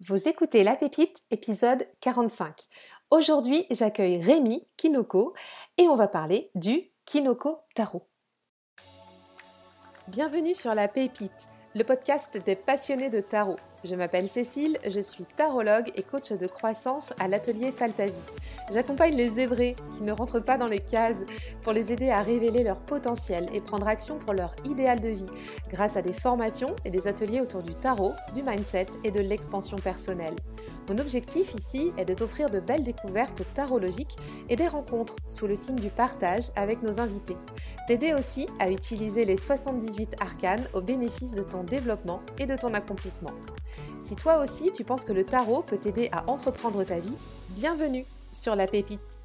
Vous écoutez La Pépite, épisode 45. Aujourd'hui, j'accueille Rémi Kinoko et on va parler du Kinoko Tarot. Bienvenue sur La Pépite, le podcast des passionnés de tarot. Je m'appelle Cécile, je suis tarologue et coach de croissance à l'atelier Fantasy. J'accompagne les zébrés qui ne rentrent pas dans les cases pour les aider à révéler leur potentiel et prendre action pour leur idéal de vie grâce à des formations et des ateliers autour du tarot, du mindset et de l'expansion personnelle. Mon objectif ici est de t'offrir de belles découvertes tarologiques et des rencontres sous le signe du partage avec nos invités. T'aider aussi à utiliser les 78 arcanes au bénéfice de ton développement et de ton accomplissement. Si toi aussi tu penses que le tarot peut t'aider à entreprendre ta vie, bienvenue sur la pépite.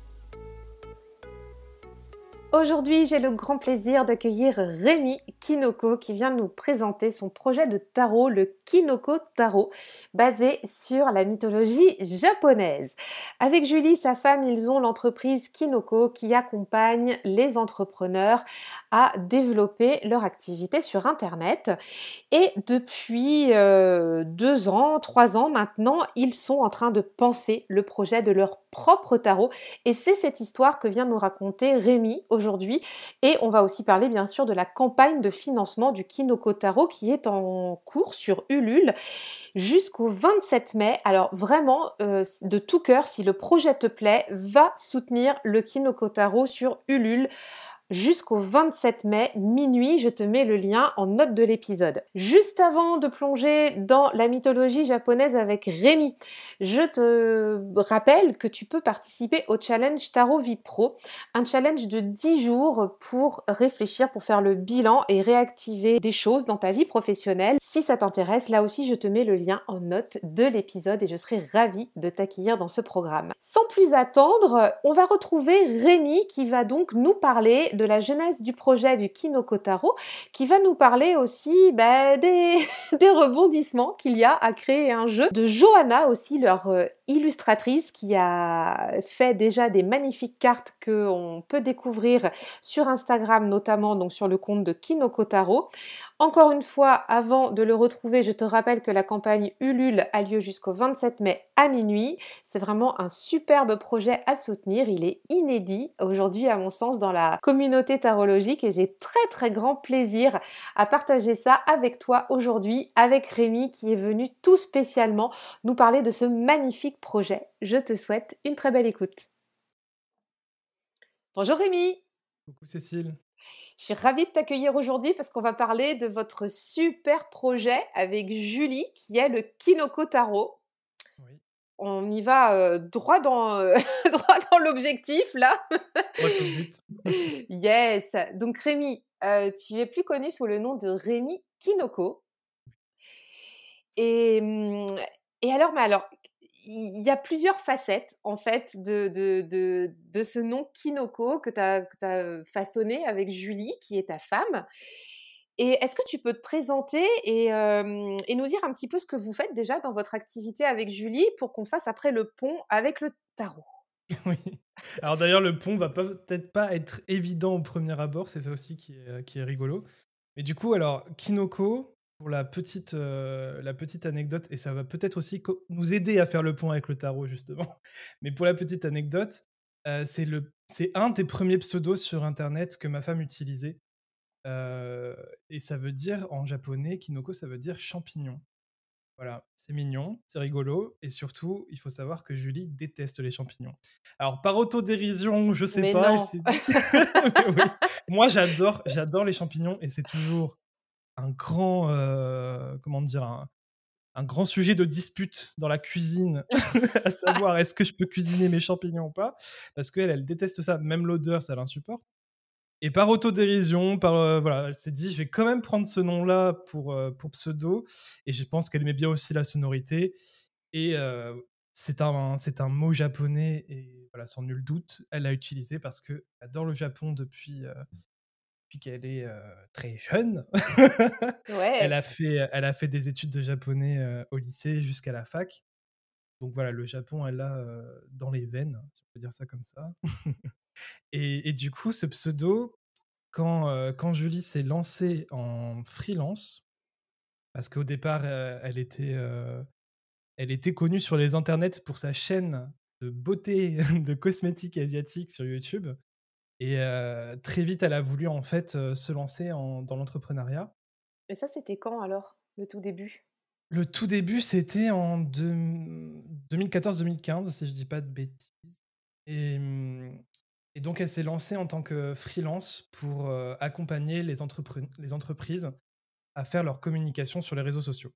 Aujourd'hui, j'ai le grand plaisir d'accueillir Rémi Kinoko qui vient nous présenter son projet de tarot, le Kinoko Tarot, basé sur la mythologie japonaise. Avec Julie, sa femme, ils ont l'entreprise Kinoko qui accompagne les entrepreneurs à développer leur activité sur Internet. Et depuis euh, deux ans, trois ans maintenant, ils sont en train de penser le projet de leur propre tarot. Et c'est cette histoire que vient nous raconter Rémi aujourd'hui. Et on va aussi parler bien sûr de la campagne de financement du Kinoko Tarot qui est en cours sur Ulule jusqu'au 27 mai. Alors vraiment, euh, de tout cœur, si le projet te plaît, va soutenir le Kinoko Tarot sur Ulule jusqu'au 27 mai minuit. Je te mets le lien en note de l'épisode. Juste avant de plonger dans la mythologie japonaise avec Rémi, je te rappelle que tu peux participer au challenge Tarot Vie Pro, un challenge de 10 jours pour réfléchir, pour faire le bilan et réactiver des choses dans ta vie professionnelle. Si ça t'intéresse, là aussi je te mets le lien en note de l'épisode et je serai ravie de t'accueillir dans ce programme. Sans plus attendre, on va retrouver Rémi qui va donc nous parler de la genèse du projet du Kinokotaro, qui va nous parler aussi bah, des, des rebondissements qu'il y a à créer un jeu, de Johanna aussi, leur euh, illustratrice, qui a fait déjà des magnifiques cartes qu'on peut découvrir sur Instagram, notamment donc sur le compte de Kinokotaro. Encore une fois, avant de le retrouver, je te rappelle que la campagne Ulule a lieu jusqu'au 27 mai à minuit. C'est vraiment un superbe projet à soutenir. Il est inédit aujourd'hui, à mon sens, dans la communauté tarologique et j'ai très très grand plaisir à partager ça avec toi aujourd'hui, avec Rémi qui est venu tout spécialement nous parler de ce magnifique projet. Je te souhaite une très belle écoute. Bonjour Rémi. Coucou Cécile. Je suis ravie de t'accueillir aujourd'hui parce qu'on va parler de votre super projet avec Julie qui est le Kinoko Tarot. On y va euh, droit dans, euh, droit dans l'objectif là. yes. Donc Rémi, euh, tu es plus connu sous le nom de Rémi Kinoko. Et, mmh, et alors, mais alors, il y a plusieurs facettes en fait de, de, de, ce nom Kinoko que tu as, façonné avec Julie, qui est ta femme. Et est-ce que tu peux te présenter et, et, nous dire un petit peu ce que vous faites déjà dans votre activité avec Julie pour qu'on fasse après le pont avec le tarot? Oui. Alors d'ailleurs, le pont va peut-être pas être évident au premier abord, c'est ça aussi qui est, qui est rigolo. Mais du coup, alors, Kinoko, pour la petite, euh, la petite anecdote, et ça va peut-être aussi nous aider à faire le pont avec le tarot, justement. Mais pour la petite anecdote, euh, c'est le, c'est un des premiers pseudos sur Internet que ma femme utilisait. Euh, et ça veut dire, en japonais, kinoko, ça veut dire champignon. Voilà, c'est mignon, c'est rigolo, et surtout, il faut savoir que Julie déteste les champignons. Alors, par autodérision, je sais pas. Moi, j'adore, j'adore les champignons, et c'est toujours un grand, euh, comment dire, un, grand sujet de dispute dans la cuisine, à savoir est-ce que je peux cuisiner mes champignons ou pas, parce qu'elle, elle déteste ça, même l'odeur, ça l'insupporte. Et par autodérision, par euh, voilà, elle s'est dit, je vais quand même prendre ce nom-là pour, euh, pour pseudo, et je pense qu'elle aimait bien aussi la sonorité. Et c'est un, c'est un mot japonais, et voilà, sans nul doute, elle l'a utilisé parce qu'elle adore le Japon depuis, qu'elle est très jeune. elle, a fait, elle a fait des études de japonais au lycée jusqu'à la fac. Donc voilà, le Japon, elle a dans les veines, si on peut dire ça comme ça. et, du coup, ce pseudo, quand, quand Julie s'est lancée en freelance, parce qu'au départ, elle était Elle était connue sur les internets pour sa chaîne de beauté, de cosmétiques asiatiques sur YouTube. Et très vite, elle a voulu en fait se lancer dans l'entrepreneuriat. Et ça, c'était quand alors, le tout début? Le tout début, c'était en 2014-2015, si je dis pas de bêtises. Et, mmh, et donc, elle s'est lancée en tant que freelance pour accompagner les, les entreprises à faire leur communication sur les réseaux sociaux.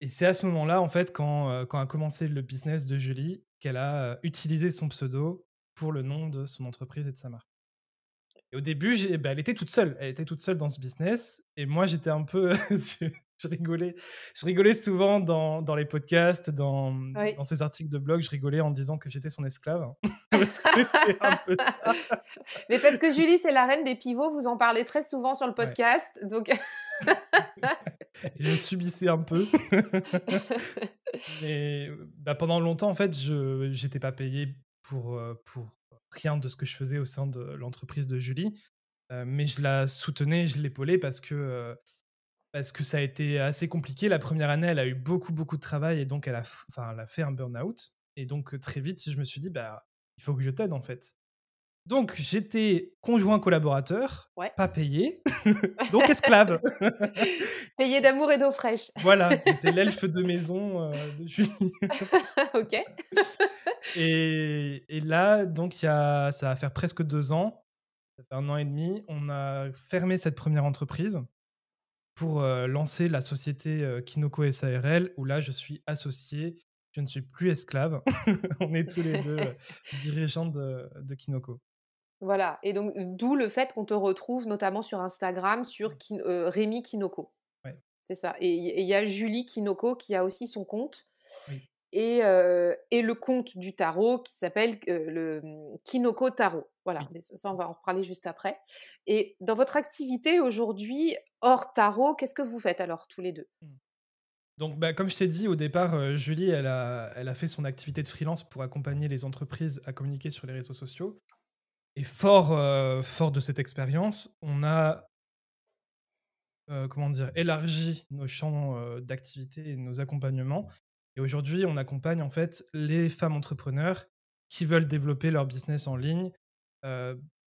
Et c'est à ce moment-là, en fait, quand, quand a commencé le business de Julie, qu'elle a utilisé son pseudo pour le nom de son entreprise et de sa marque. Et au début, bah, elle était toute seule. Elle était toute seule dans ce business. Et moi, j'étais un peu. je, rigolais. Je rigolais souvent dans, dans les podcasts, dans, dans ces articles de blog. Je rigolais en disant que j'étais son esclave. c'était un peu ça. Mais parce que Julie, c'est la reine des pivots. Vous en parlez très souvent sur le podcast. Donc. je subissais un peu. Mais bah, pendant longtemps, en fait, je n'étais pas payé pour, pour rien de ce que je faisais au sein de l'entreprise de Julie. mais je la soutenais, je l'épaulais parce que, parce que ça a été assez compliqué. La première année, elle a eu beaucoup, beaucoup de travail et donc elle a, enfin, elle a fait un burn-out. Et donc, très vite, je me suis dit, bah, il faut que je t'aide en fait. Donc, j'étais conjoint collaborateur, pas payé, donc esclave. payé d'amour et d'eau fraîche. voilà, j'étais l'elfe de maison de Julie. ok. Et, là, donc, y a, ça va faire presque deux ans, ça fait un an et demi, on a fermé cette première entreprise pour lancer la société Kinoko SARL, où là, je suis associé, je ne suis plus esclave. on est tous les deux dirigeants de, de Kinoko. Voilà, et donc d'où le fait qu'on te retrouve notamment sur Instagram sur mmh. Rémi Kinoko. C'est ça. Et il y a Julie Kinoko qui a aussi son compte. Et, et, le compte du tarot qui s'appelle le mmh, Kinoko Tarot. Voilà, mais ça, on va en reparler juste après. Et dans votre activité aujourd'hui, hors tarot, qu'est-ce que vous faites alors tous les deux? Mmh. donc, bah, comme je t'ai dit au départ, Julie, elle a, elle a fait son activité de freelance pour accompagner les entreprises à communiquer sur les réseaux sociaux. Et fort, fort de cette expérience, on a comment dire, élargi nos champs d'activité et nos accompagnements. Et aujourd'hui, on accompagne en fait les femmes entrepreneurs qui veulent développer leur business en ligne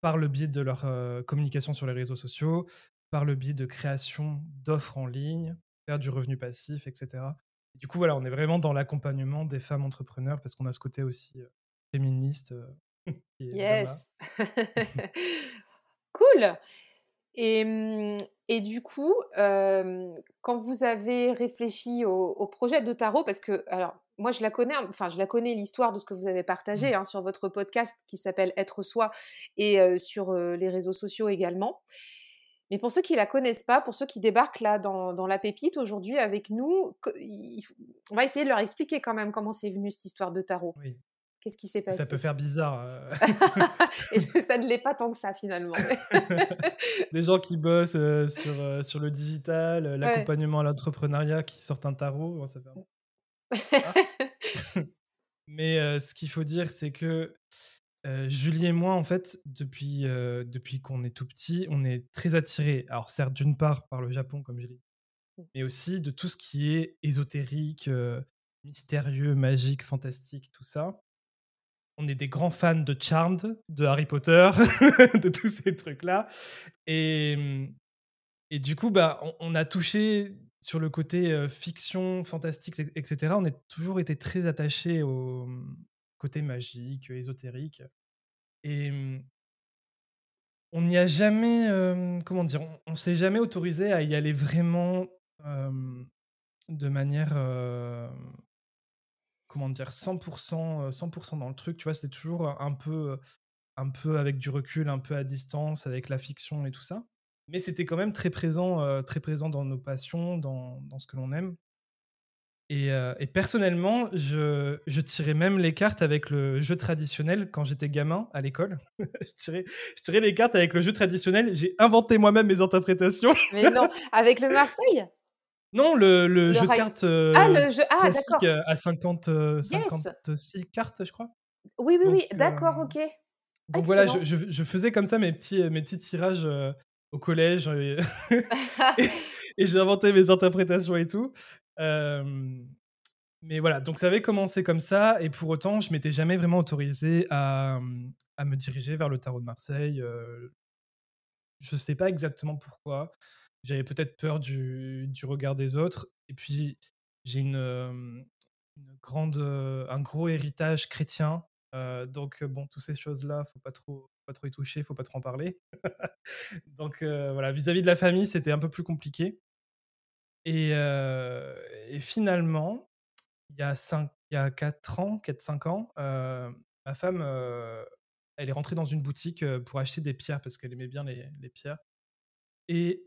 par le biais de leur communication sur les réseaux sociaux, par le biais de création d'offres en ligne, faire du revenu passif, etc. du coup, voilà, on est vraiment dans l'accompagnement des femmes entrepreneurs parce qu'on a ce côté aussi féministe Yes. cool. Et, mmh, et, du coup, quand vous avez réfléchi au, projet de tarot, parce que, alors, moi, je la connais, enfin, je la connais l'histoire de ce que vous avez partagé mmh. hein, sur votre podcast qui s'appelle Être Soi et sur les réseaux sociaux également. Mais pour ceux qui la connaissent pas, pour ceux qui débarquent là dans, dans la pépite aujourd'hui avec nous, on va essayer de leur expliquer quand même comment c'est venu cette histoire de tarot. Oui. Qu'est-ce qui s'est passé Ça peut faire bizarre. Euh. et ça ne l'est pas tant que ça finalement. Des gens qui bossent euh, sur, euh, sur le digital, l'accompagnement à l'entrepreneuriat, qui sortent un tarot, ça fait Mais ce qu'il faut dire, c'est que Julie et moi, en fait, depuis, depuis qu'on est tout petit, on est très attirés. Alors certes, d'une part par le Japon, comme je l'ai dit, mmh. mais aussi de tout ce qui est ésotérique, mystérieux, magique, fantastique, tout ça on est des grands fans de Charmed, de Harry Potter, de tous ces trucs-là. Et, et du coup, bah, on, a touché sur le côté fiction, fantastique, etc. On a toujours été très attachés au mmh, côté magique, ésotérique. Et mmh, on n'y a jamais, comment dire, on, s'est jamais autorisé à y aller vraiment de manière comment dire, 100%, 100 dans le truc. Tu vois, c'était toujours un peu, un peu avec du recul, un peu à distance, avec la fiction et tout ça. Mais c'était quand même très présent, très présent dans nos passions, dans, dans ce que l'on aime. Et, et, personnellement, je, je, tirais même les cartes avec le jeu traditionnel quand j'étais gamin à l'école. je, tirais, je tirais les cartes avec le jeu traditionnel. J'ai inventé moi-même mes interprétations. Mais non, avec le Marseille? Non, le, jeu de cartes ah, le jeu... ah, classique à 50, 56 cartes, je crois. Oui, oui, oui, d'accord, ok. Donc voilà, je, faisais comme ça mes petits, mes petits tirages au collège et, inventé mes interprétations et tout. mais voilà, donc ça avait commencé comme ça, et pour autant, je m'étais jamais vraiment autorisé à, à me diriger vers le tarot de Marseille. Euh, je sais pas exactement pourquoi. J'avais peut-être peur du, du, regard des autres. Et puis, j'ai une, grande, un gros héritage chrétien. donc, bon, toutes ces choses-là, faut pas trop, pas trop y toucher, faut pas trop en parler. donc, voilà, vis-à-vis de la famille, c'était un peu plus compliqué. Et, finalement, il y a, cinq, il y a 4 ans, 4-5 ans, ma femme, elle est rentrée dans une boutique pour acheter des pierres parce qu'elle aimait bien les, les pierres. Et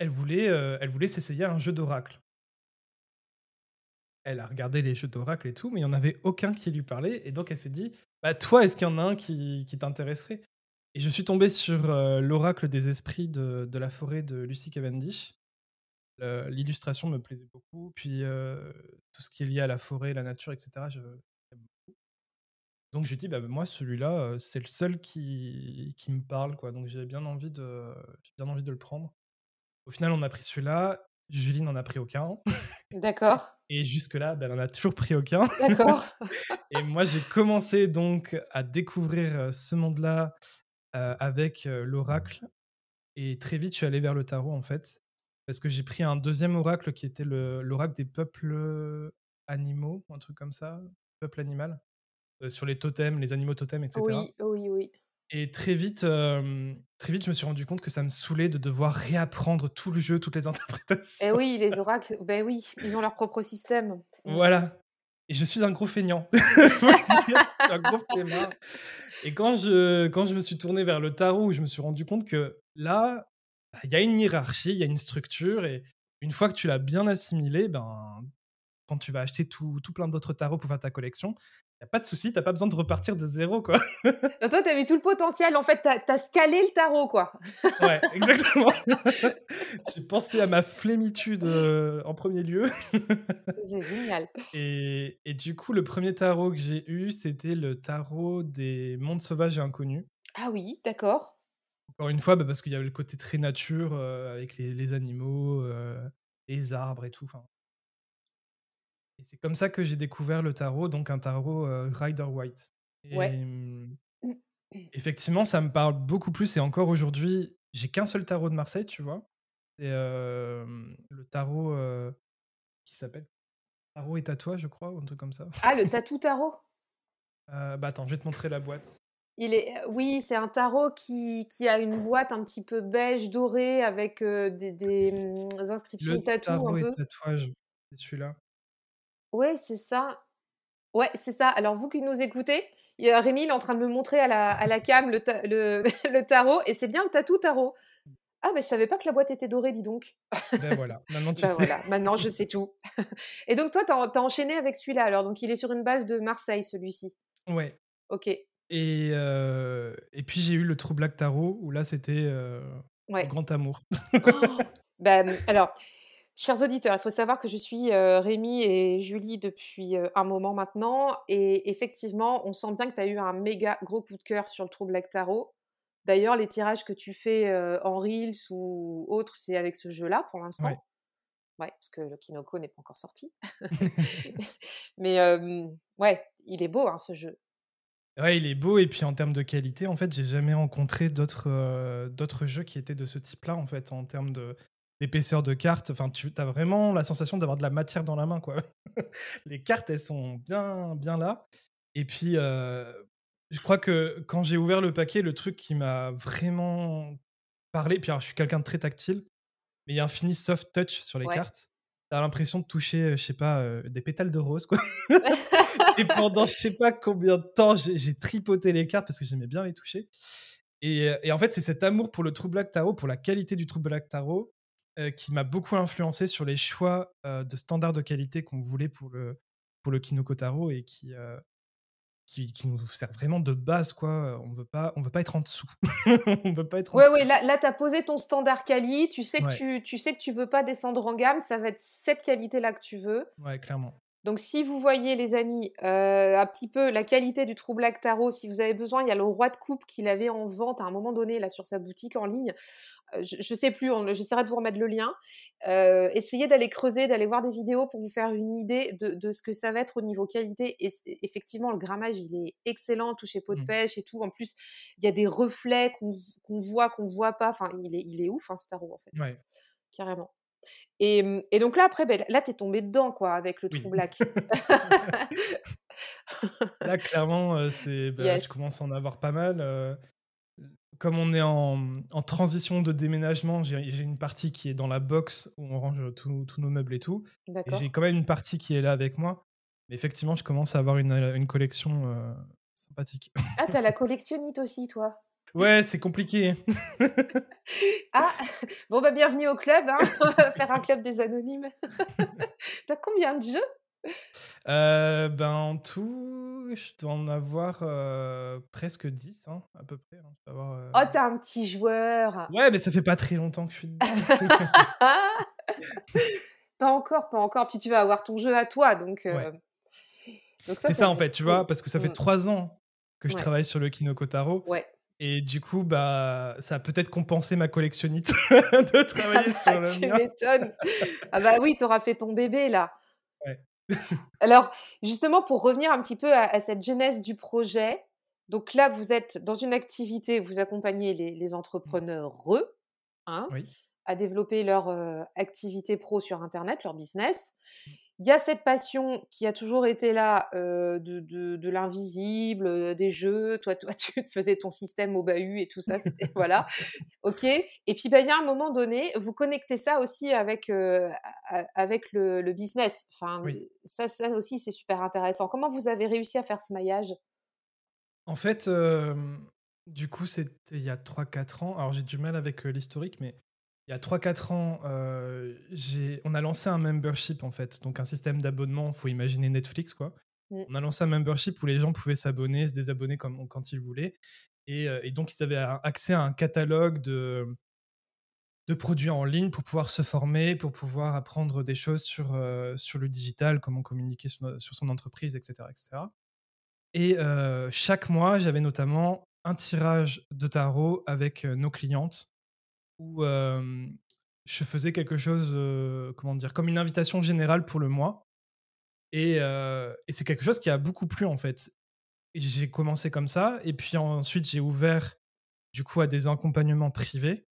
elle voulait, elle voulait s'essayer à un jeu d'oracle. Elle a regardé les jeux d'oracle et tout, mais il n'y en avait aucun qui lui parlait. Et donc elle s'est dit, bah toi, est-ce qu'il y en a un qui, t'intéresserait? Et je suis tombé sur l'oracle des esprits de, la forêt de Lucy Cavendish. L'illustration me plaisait beaucoup, puis tout ce qui est lié à la forêt, la nature, etc. Je, donc j'ai dit, bah, moi, celui-là, c'est le seul qui, me parle. quoi. Donc j'ai bien envie de le prendre. Au final, on a pris celui-là. Julie n'en a pris aucun. D'accord. Et jusque-là, ben, elle n'en a toujours pris aucun. D'accord. et moi, j'ai commencé donc à découvrir ce monde-là avec l'oracle. Et très vite, je suis allé vers le tarot, en fait. Parce que j'ai pris un deuxième oracle qui était l'oracle des peuples animaux, un truc comme ça, peuple animal sur les totems, les animaux totems, etc. Oui, oui, oui. Et très vite, très vite, je me suis rendu compte que ça me saoulait de devoir réapprendre tout le jeu, toutes les interprétations. Et oui, les oracles, ben oui, ils ont leur propre système. Mmh. Voilà. Et je suis un gros feignant. un gros feignant. Et quand je, quand je me suis tourné vers le tarot, je me suis rendu compte que là, bah, il y a une hiérarchie, il y a une structure, et une fois que tu l'as bien assimilé, ben, quand tu vas acheter tout, tout plein d'autres tarots pour faire ta collection, a pas de souci, t'as pas besoin de repartir de zéro, quoi. Toi, toi, as vu tout le potentiel. En fait, t'as as scalé le tarot, quoi. ouais, exactement. J'ai pensé à ma flémitude euh, en premier lieu. C'est génial. Et, et, du coup, le premier tarot que j'ai eu, c'était le tarot des mondes sauvages et inconnus. Ah oui, d'accord. Encore une fois, bah, parce qu'il y avait le côté très nature euh, avec les, les animaux, euh, les arbres et tout. Enfin, et c'est comme ça que j'ai découvert le tarot, donc un tarot Rider White. Et, ouais. Mmh, effectivement, ça me parle beaucoup plus. Et encore aujourd'hui, j'ai qu'un seul tarot de Marseille, tu vois. C'est le tarot qui s'appelle Tarot et tatouage, je crois, ou un truc comme ça. Ah, le tatou tarot? Bah attends, je vais te montrer la boîte. Il est, oui, c'est un tarot qui, qui, a une boîte un petit peu beige dorée avec des, des, mmh, inscriptions le tatou tarot un et tatouage, c'est celui-là. Ouais, c'est ça. Ouais, c'est ça. Alors, vous qui nous écoutez, il y a Rémi, il est en train de me montrer à la, à la cam le, le, le tarot, et c'est bien le tatou tarot. Ah, mais je savais pas que la boîte était dorée, dis donc. Ben voilà, maintenant tu Ben sais. voilà, maintenant je sais tout. Et donc, toi, tu as, enchaîné avec celui-là, alors. Donc, il est sur une base de Marseille, celui-ci. Ouais. Ok. Et, euh, et puis, j'ai eu le True Black Tarot, où là, c'était euh, Ouais. grand amour. Oh Ben, alors, chers auditeurs, il faut savoir que je suis euh, Rémi et Julie depuis euh, un moment maintenant. Et effectivement, on sent bien que tu as eu un méga gros coup de cœur sur le True Black Tarot. D'ailleurs, les tirages que tu fais euh, en Reels ou autres, c'est avec ce jeu-là pour l'instant. Ouais. Ouais, parce que le Kinoko n'est pas encore sorti. Mais ouais, il est beau, hein, ce jeu. Ouais, il est beau et puis en termes de qualité, en fait, j'ai jamais rencontré d'autres euh, d'autres jeux qui étaient de ce type-là, en fait, en termes de d'épaisseur de cartes. Enfin, tu as vraiment la sensation d'avoir de la matière dans la main, quoi. Les cartes, elles sont bien bien là. Et puis, euh, je crois que quand j'ai ouvert le paquet, le truc qui m'a vraiment parlé, puis alors je suis quelqu'un de très tactile, mais il y a un fini soft touch sur les Ouais. cartes. T'as l'impression de toucher, je sais pas, euh, des pétales de rose, quoi. et pendant je sais pas combien de temps, j'ai tripoté les cartes parce que j'aimais bien les toucher. Et, et en fait, c'est cet amour pour le True Black Tarot, pour la qualité du True Black Tarot, euh, qui m'a beaucoup influencé sur les choix euh, de standards de qualité qu'on voulait pour le, pour le Kinoko Tarot et qui, euh, qui, qui nous sert vraiment de base, quoi. On veut pas, on veut pas être en dessous. on veut pas être en Ouais, dessous. ouais, là, là tu as posé ton standard quali. Tu sais, que Ouais. tu, tu sais que tu veux pas descendre en gamme. Ça va être cette qualité-là que tu veux. Ouais, clairement. Donc, si vous voyez, les amis, heu, un petit peu la qualité du True Black Tarot, si vous avez besoin, il y a le Roi de coupe qu'il avait en vente à un moment donné, là, sur sa boutique en ligne. Heu, je je sais plus, j'essaierai de vous remettre le lien. Heu, essayez d'aller creuser, d'aller voir des vidéos pour vous faire une idée de de ce que ça va être au niveau qualité et effectivement, le grammage, il est excellent, touché peau de Mmh. pêche et tout. En plus, il y a des reflets qu'on voit, qu'on voit pas. Enfin, il est il est ouf, hein, ce tarot, en fait, Ouais. carrément et et donc là, après, beh, là, tu es tombé dedans, quoi, avec le True Oui. Black. Là, clairement, c'est bah, je commence à en avoir pas mal, comme on est en, en transition de déménagement, j'ai une partie qui est dans la box où on range tous nos meubles et tout et j'ai quand même une partie qui est là avec moi. Mais effectivement, je commence à avoir une, collection, sympathique. Ah, tu as la collectionnite aussi, toi? Ouais, c'est compliqué. Ah! Bon, bah, bienvenue au club, hein. On va faire un club des anonymes. Tu as combien de jeux? Heu, ben, en tout, je dois en avoir, heu, presque 10, hein, à peu près, hein. Je dois avoir, heu Oh, tu es un petit joueur! Ouais, mais ça fait pas très longtemps que je suis dedans. Pas encore, pas encore. Puis tu vas avoir ton jeu à toi, donc Ouais. donc C'est ça ça, en fait, tu vois? Parce que ça fait Mmh. 3 ans que je Ouais. travaille sur le Kinoko Tarot Ouais. Et du coup, bah, ça a peut-être compensé ma collectionnite de Ah travailler bah, sur le tu m'étonnes. Ah bah, oui, tu auras fait ton bébé, là. Ouais. Alors, justement, pour revenir un petit peu à à cette genèse du projet, donc là, vous êtes dans une activité où vous accompagnez les les Mmh. entrepreneureux, hein, Oui. à développer leur, heu, activité pro sur internet, leur business. Il y a cette passion qui a toujours été là, heu, de de de l'invisible, heu, des jeux. Toi toi, tu te faisais ton système au bahut et tout ça, c'était voilà, OK et puis, bah, il y a un moment donné, vous connectez ça aussi avec, a avec le le business. Enfin, Oui. ça ça aussi, c'est super intéressant. Comment vous avez réussi à faire ce maillage? En fait, du coup, c'était il y a 3-4 ans. Alors, j'ai du mal avec, l'historique, mais il y a 3-4 ans, j'ai on a lancé un membership, en fait, donc un système d'abonnement. Faut imaginer Netflix, quoi. Mmh. On a lancé un membership où les gens pouvaient s'abonner, se désabonner comme quand ils voulaient et et donc ils avaient accès à un catalogue de de produits en ligne pour pouvoir se former, pour pouvoir apprendre des choses sur, sur le digital, comment communiquer sur son entreprise et cetera et chaque mois, j'avais notamment un tirage de tarot avec, nos clientes où, je faisais quelque chose, comment dire? Comme une invitation générale pour le mois et c'est quelque chose qui a beaucoup plu, en fait j'ai commencé comme ça et puis ensuite, j'ai ouvert, du coup, à des accompagnements privés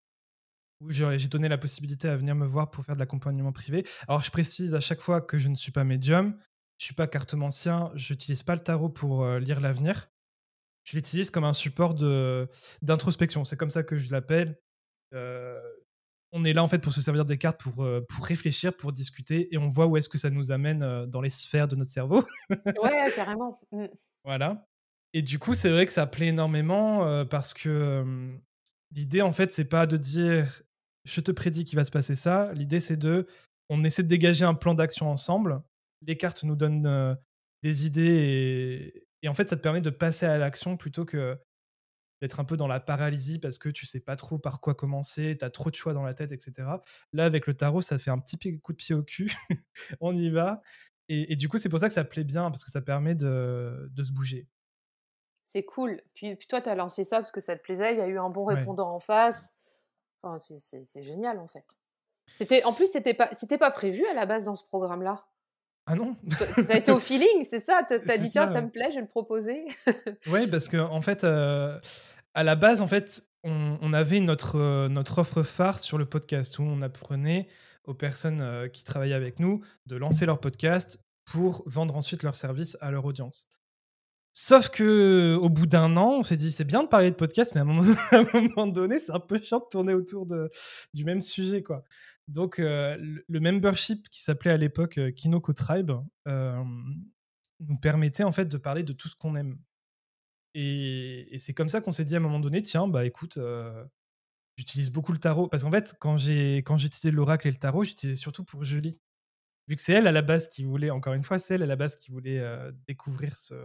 où j'ai donné la possibilité à venir me voir pour faire de l'accompagnement privé. Alors, je précise à chaque fois que je ne suis pas médium, je suis pas cartomancien, j'utilise pas le tarot pour, lire l'avenir. Je l'utilise comme un support d'introspection. C'est comme ça que je l'appelle. On est là, en fait, pour se servir des cartes pour, pour réfléchir, pour discuter et on voit où est-ce que ça nous amène, dans les sphères de notre cerveau. Ouais, carrément. Mmh. Voilà et du coup, c'est vrai que ça plaît énormément, parce que, l'idée, en fait, c'est pas de dire: «Je te prédis qu'il va se passer ça». L'idée, c'est de on essaie de dégager un plan d'action ensemble. Les cartes nous donnent, des idées et et en fait, ça te permet de passer à l'action plutôt que d'être un peu dans la paralysie parce que tu sais pas trop par quoi commencer, tu as trop de choix dans la tête et cetera. Là, avec le tarot, ça fait un petit coup de pied au cul. On y va et et du coup, c'est pour ça que ça plaît bien parce que ça permet de de se bouger. C'est cool. Puis puis toi, tu as lancé ça parce que ça te plaisait, il y a eu un bon Ouais. répondant en face. Enfin, c'est génial, en fait. C'était en plus, c'était pas c'était pas prévu à la base dans ce programme-là? Ah non! Tu as été au feeling, c'est ça? Tu as dit: «Tiens, ça, ça me plaît, je vais le proposer». Ouais, parce qu'en fait, heu, à la base, en fait, on on avait notre, heu, notre offre phare sur le podcast où on apprenait aux personnes, heu, qui travaillaient avec nous de lancer leur podcast pour vendre ensuite leurs services à leur audience. Sauf qu'au bout d'1 an, on s'est dit: «C'est bien de parler de podcast, mais à un moment à un moment donné, c'est un peu chiant de tourner autour de du même sujet, quoi». Donc heu, le membership qui s'appelait à l'époque, heu, Kinoko Tribe, hem, nous permettait, en fait, de parler de tout ce qu'on aime et c'est comme ça qu'on s'est dit à un moment donné: «Tiens, bah, écoute, j'utilise beaucoup le tarot». Parce qu'en fait, quand j'ai quand j'ai utilisé l'oracle et le tarot, j'utilisais surtout pour Julie. Vu que c'est elle, à la base, qui voulait encore une fois, c'est elle, à la base, qui voulait, découvrir ce,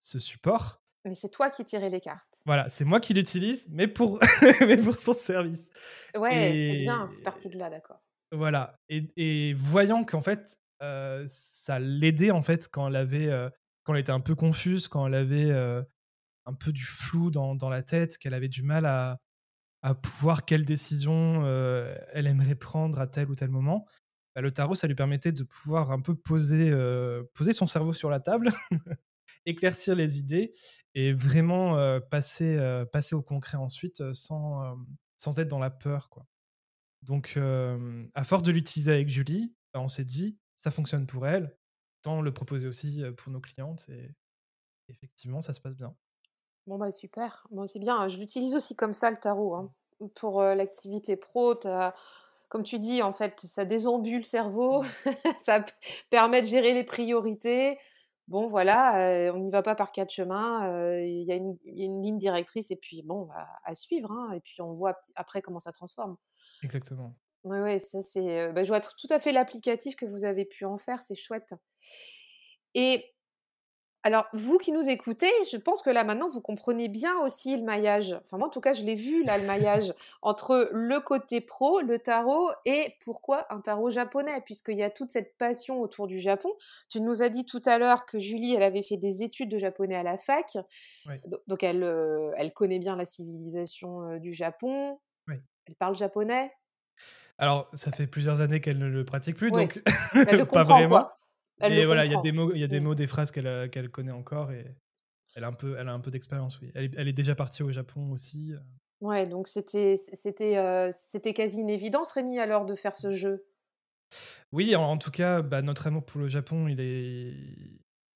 ce support. Mais c'est toi qui tirais les cartes? Voilà, c'est moi qui l'utilise, mais pour mais pour son service Ouais, c'est bien, c'est parti de là, d'accord. voilà et et voyant qu'en fait ça l'aidait en fait quand elle avait, quand elle était un peu confuse, quand elle avait un peu du flou dans, dans la tête, qu'elle avait du mal à, à pouvoir quelle décision elle aimerait prendre à tel ou tel moment. Bah, le tarot, ça lui permettait de pouvoir un peu poser, poser son cerveau sur la table, éclaircir les idées et vraiment passer, passer au concret ensuite sans, sans être dans la peur. Quoi. Donc, à force de l'utiliser avec Julie, bah, on s'est dit, ça fonctionne pour elle, tant le proposer aussi pour nos clientes et effectivement, ça se passe bien. Bon, bah super. Moi, c'est bien. Je l'utilise aussi comme ça, le tarot. Hein. Pour l'activité pro, comme tu dis, en fait, ça désembule le cerveau, mmh. ça permet de gérer les priorités. Bon, voilà, on n'y va pas par quatre chemins. Il y, a une ligne directrice et puis, bon, bah, à suivre. Hein, et puis, on voit après comment ça transforme. Exactement. Oui, ouais, ça c'est. Bah, je vois tout à fait l'applicatif que vous avez pu en faire, c'est chouette. Et alors, vous qui nous écoutez, je pense que là maintenant, vous comprenez bien aussi le maillage. Enfin, moi en tout cas, je l'ai vu là, le maillage entre le côté pro, le tarot, et pourquoi un tarot japonais, puisqu'il y a toute cette passion autour du Japon. Tu nous as dit tout à l'heure que Julie, elle avait fait des études de japonais à la fac. Donc, elle, euh, elle connaît bien la civilisation euh, du Japon. Elle parle japonais? Alors, ça fait plusieurs années qu'elle ne le pratique plus, donc elle le pas vraiment. Et voilà, il y a des mots, il y a des mmh. mots, des phrases qu'elle qu'elle connaît encore et elle a un peu, elle a un peu d'expérience, oui. Elle est, elle est, déjà partie au Japon aussi. Euh. Ouais, donc c'était, c'était, euh, c'était quasi une évidence, Rémi, alors de faire ce jeu? Oui, en, tout cas, bah, notre amour pour le Japon, il est,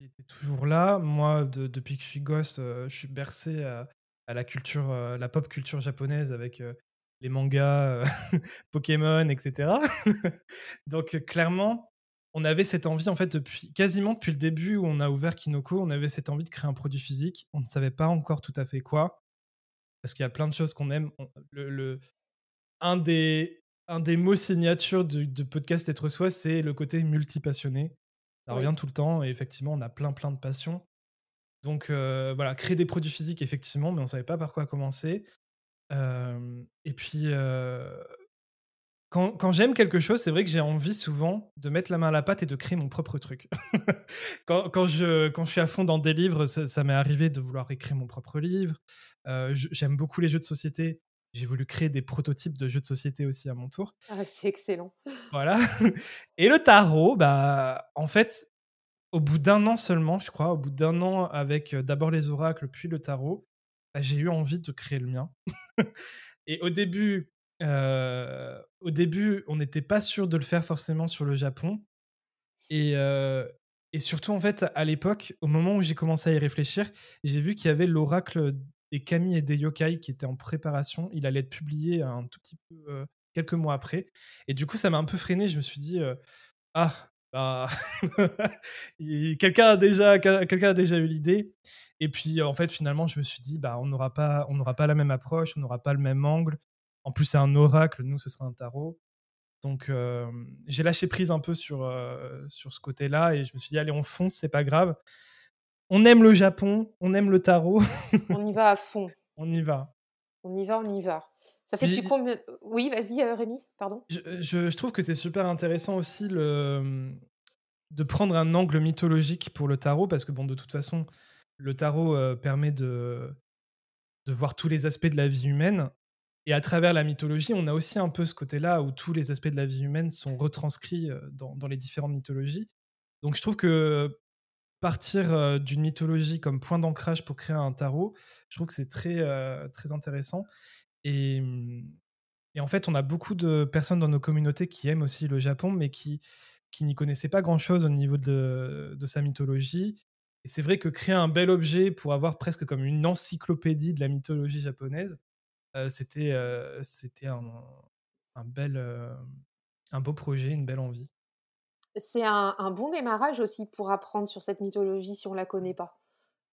il était toujours là. Moi, depuis que je suis gosse, euh, je suis bercé à, à la culture, la pop culture japonaise avec les mangas, Pokémon, etc. donc clairement, on avait cette envie, en fait, depuis quasiment depuis le début où on a ouvert Kinoko, on avait cette envie de créer un produit physique. On ne savait pas encore tout à fait quoi, parce qu'il y a plein de choses qu'on aime. le, un, des, un des mots signatures de, podcast Être Soi, c'est le côté multipassionné. Ça revient tout le temps, et effectivement, on a plein, plein de passions. Donc euh, voilà, créer des produits physiques, effectivement, mais on ne savait pas par quoi commencer. Euh, et puis, euh, quand, j'aime quelque chose, c'est vrai que j'ai envie souvent de mettre la main à la pâte et de créer mon propre truc. quand, je, quand je suis à fond dans des livres, ça, m'est arrivé de vouloir écrire mon propre livre. Euh, j'aime beaucoup les jeux de société. J'ai voulu créer des prototypes de jeux de société aussi à mon tour. Ah, c'est excellent. Voilà. Et le tarot, bah, en fait, au bout d'un an seulement, je crois, au bout d'un an avec euh, d'abord les oracles, puis le tarot, bah, j'ai eu envie de créer le mien. Et au début, au début, on n'était pas sûr de le faire forcément sur le Japon. Et, surtout, en fait, à l'époque, au moment où j'ai commencé à y réfléchir, j'ai vu qu'il y avait l'oracle des kami et des yokai qui était en préparation. Il allait être publié un tout petit peu quelques mois après. Et du coup, ça m'a un peu freiné. Je me suis dit, ah, bah, quelqu'un a déjà, quelqu'un a déjà eu l'idée. Et puis, en fait, finalement, je me suis dit, bah, on n'aura pas, on n'aura pas la même approche, on n'aura pas le même angle. En plus, c'est un oracle, nous, ce sera un tarot. Donc, j'ai lâché prise un peu sur, sur ce côté-là et je me suis dit, allez, on fonce, c'est pas grave. On aime le Japon, on aime le tarot. on y va à fond. On y va. On y va, on y va. Ça fait depuis combien Oui, vas-y, Rémi, pardon. Je, je, trouve que c'est super intéressant aussi le, de prendre un angle mythologique pour le tarot parce que, bon, de toute façon, le tarot permet de, de voir tous les aspects de la vie humaine et à travers la mythologie, on a aussi un peu ce côté-là où tous les aspects de la vie humaine sont retranscrits dans, les différentes mythologies. Donc je trouve que partir d'une mythologie comme point d'ancrage pour créer un tarot, je trouve que c'est très, très intéressant. Et, mmh, et, en fait, on a beaucoup de personnes dans nos communautés qui aiment aussi le Japon, mais qui, qui n'y connaissaient pas grand-chose au niveau de, de sa mythologie. Et c'est vrai que créer un bel objet pour avoir presque comme une encyclopédie de la mythologie japonaise, c'était c'était un, un, bel, un beau projet, une belle envie. C'est un, un, bon démarrage aussi pour apprendre sur cette mythologie si on la connaît pas.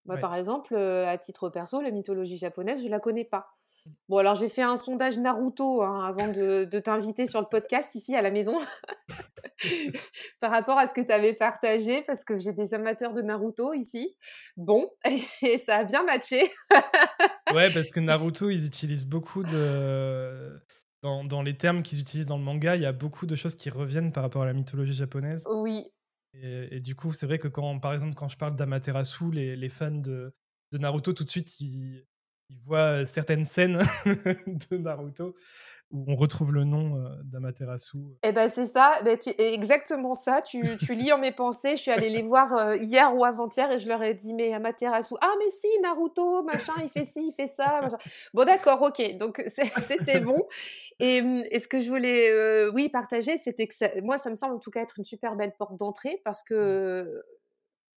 Moi, par exemple, à titre perso, la mythologie japonaise, je la connais pas. Bon, alors j'ai fait un sondage Naruto hein, avant de, de t'inviter sur le podcast ici à la maison par rapport à ce que tu avais partagé parce que j'ai des amateurs de Naruto ici. Bon, et ça a bien matché. ouais, parce que Naruto, ils utilisent beaucoup de. Dans, dans les termes qu'ils utilisent dans le manga, il y a beaucoup de choses qui reviennent par rapport à la mythologie japonaise. Oui, Et, du coup, c'est vrai que quand, par exemple, quand je parle d'Amaterasu, les, les fans de, de Naruto, tout de suite, ils, ils voient certaines scènes de Naruto où on retrouve le nom d'Amaterasu. Eh ben c'est ça, ben, exactement ça. Tu, tu, lis en mes pensées. Je suis allée les voir hier ou avant-hier et je leur ai dit mais Amaterasu, ah mais si Naruto, machin, il fait ci, il fait ça. Bon d'accord, ok. Donc c'était bon. Et, mmh, et, ce que je voulais, oui, partager, c'était que moi ça me semble en tout cas être une super belle porte d'entrée parce que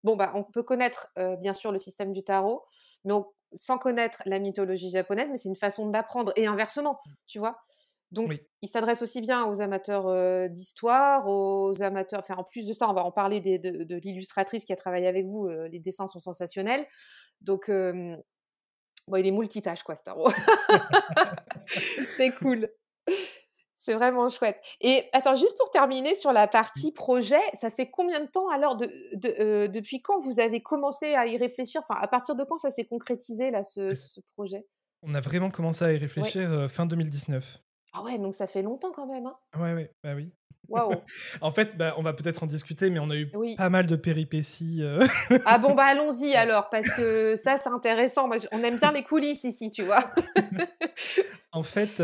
bon bah on peut connaître bien sûr le système du tarot, mais sans connaître la mythologie japonaise, mais c'est une façon d'apprendre et inversement, mmh. tu vois? Donc, il s'adresse aussi bien aux amateurs d'histoire, aux amateurs. Enfin, en plus de ça, on va en parler de, l'illustratrice qui a travaillé avec vous. les dessins sont sensationnels. Donc, bon, il est multitâche, quoi, Staro. c'est cool. C'est vraiment chouette. Et attends, juste pour terminer sur la partie projet, ça fait combien de temps alors de, depuis quand vous avez commencé à y réfléchir? Enfin, à partir de quand ça s'est concrétisé là ce, projet? On a vraiment commencé à y réfléchir fin 2019. Ah ouais, donc ça fait longtemps quand même. Hein ouais, ouais, bah oui. Waouh. en fait, bah, on va peut-être en discuter, mais on a eu pas mal de péripéties. Euh. ah bon, bah allons-y alors, parce que ça, c'est intéressant. on aime bien les coulisses ici, tu vois. en fait,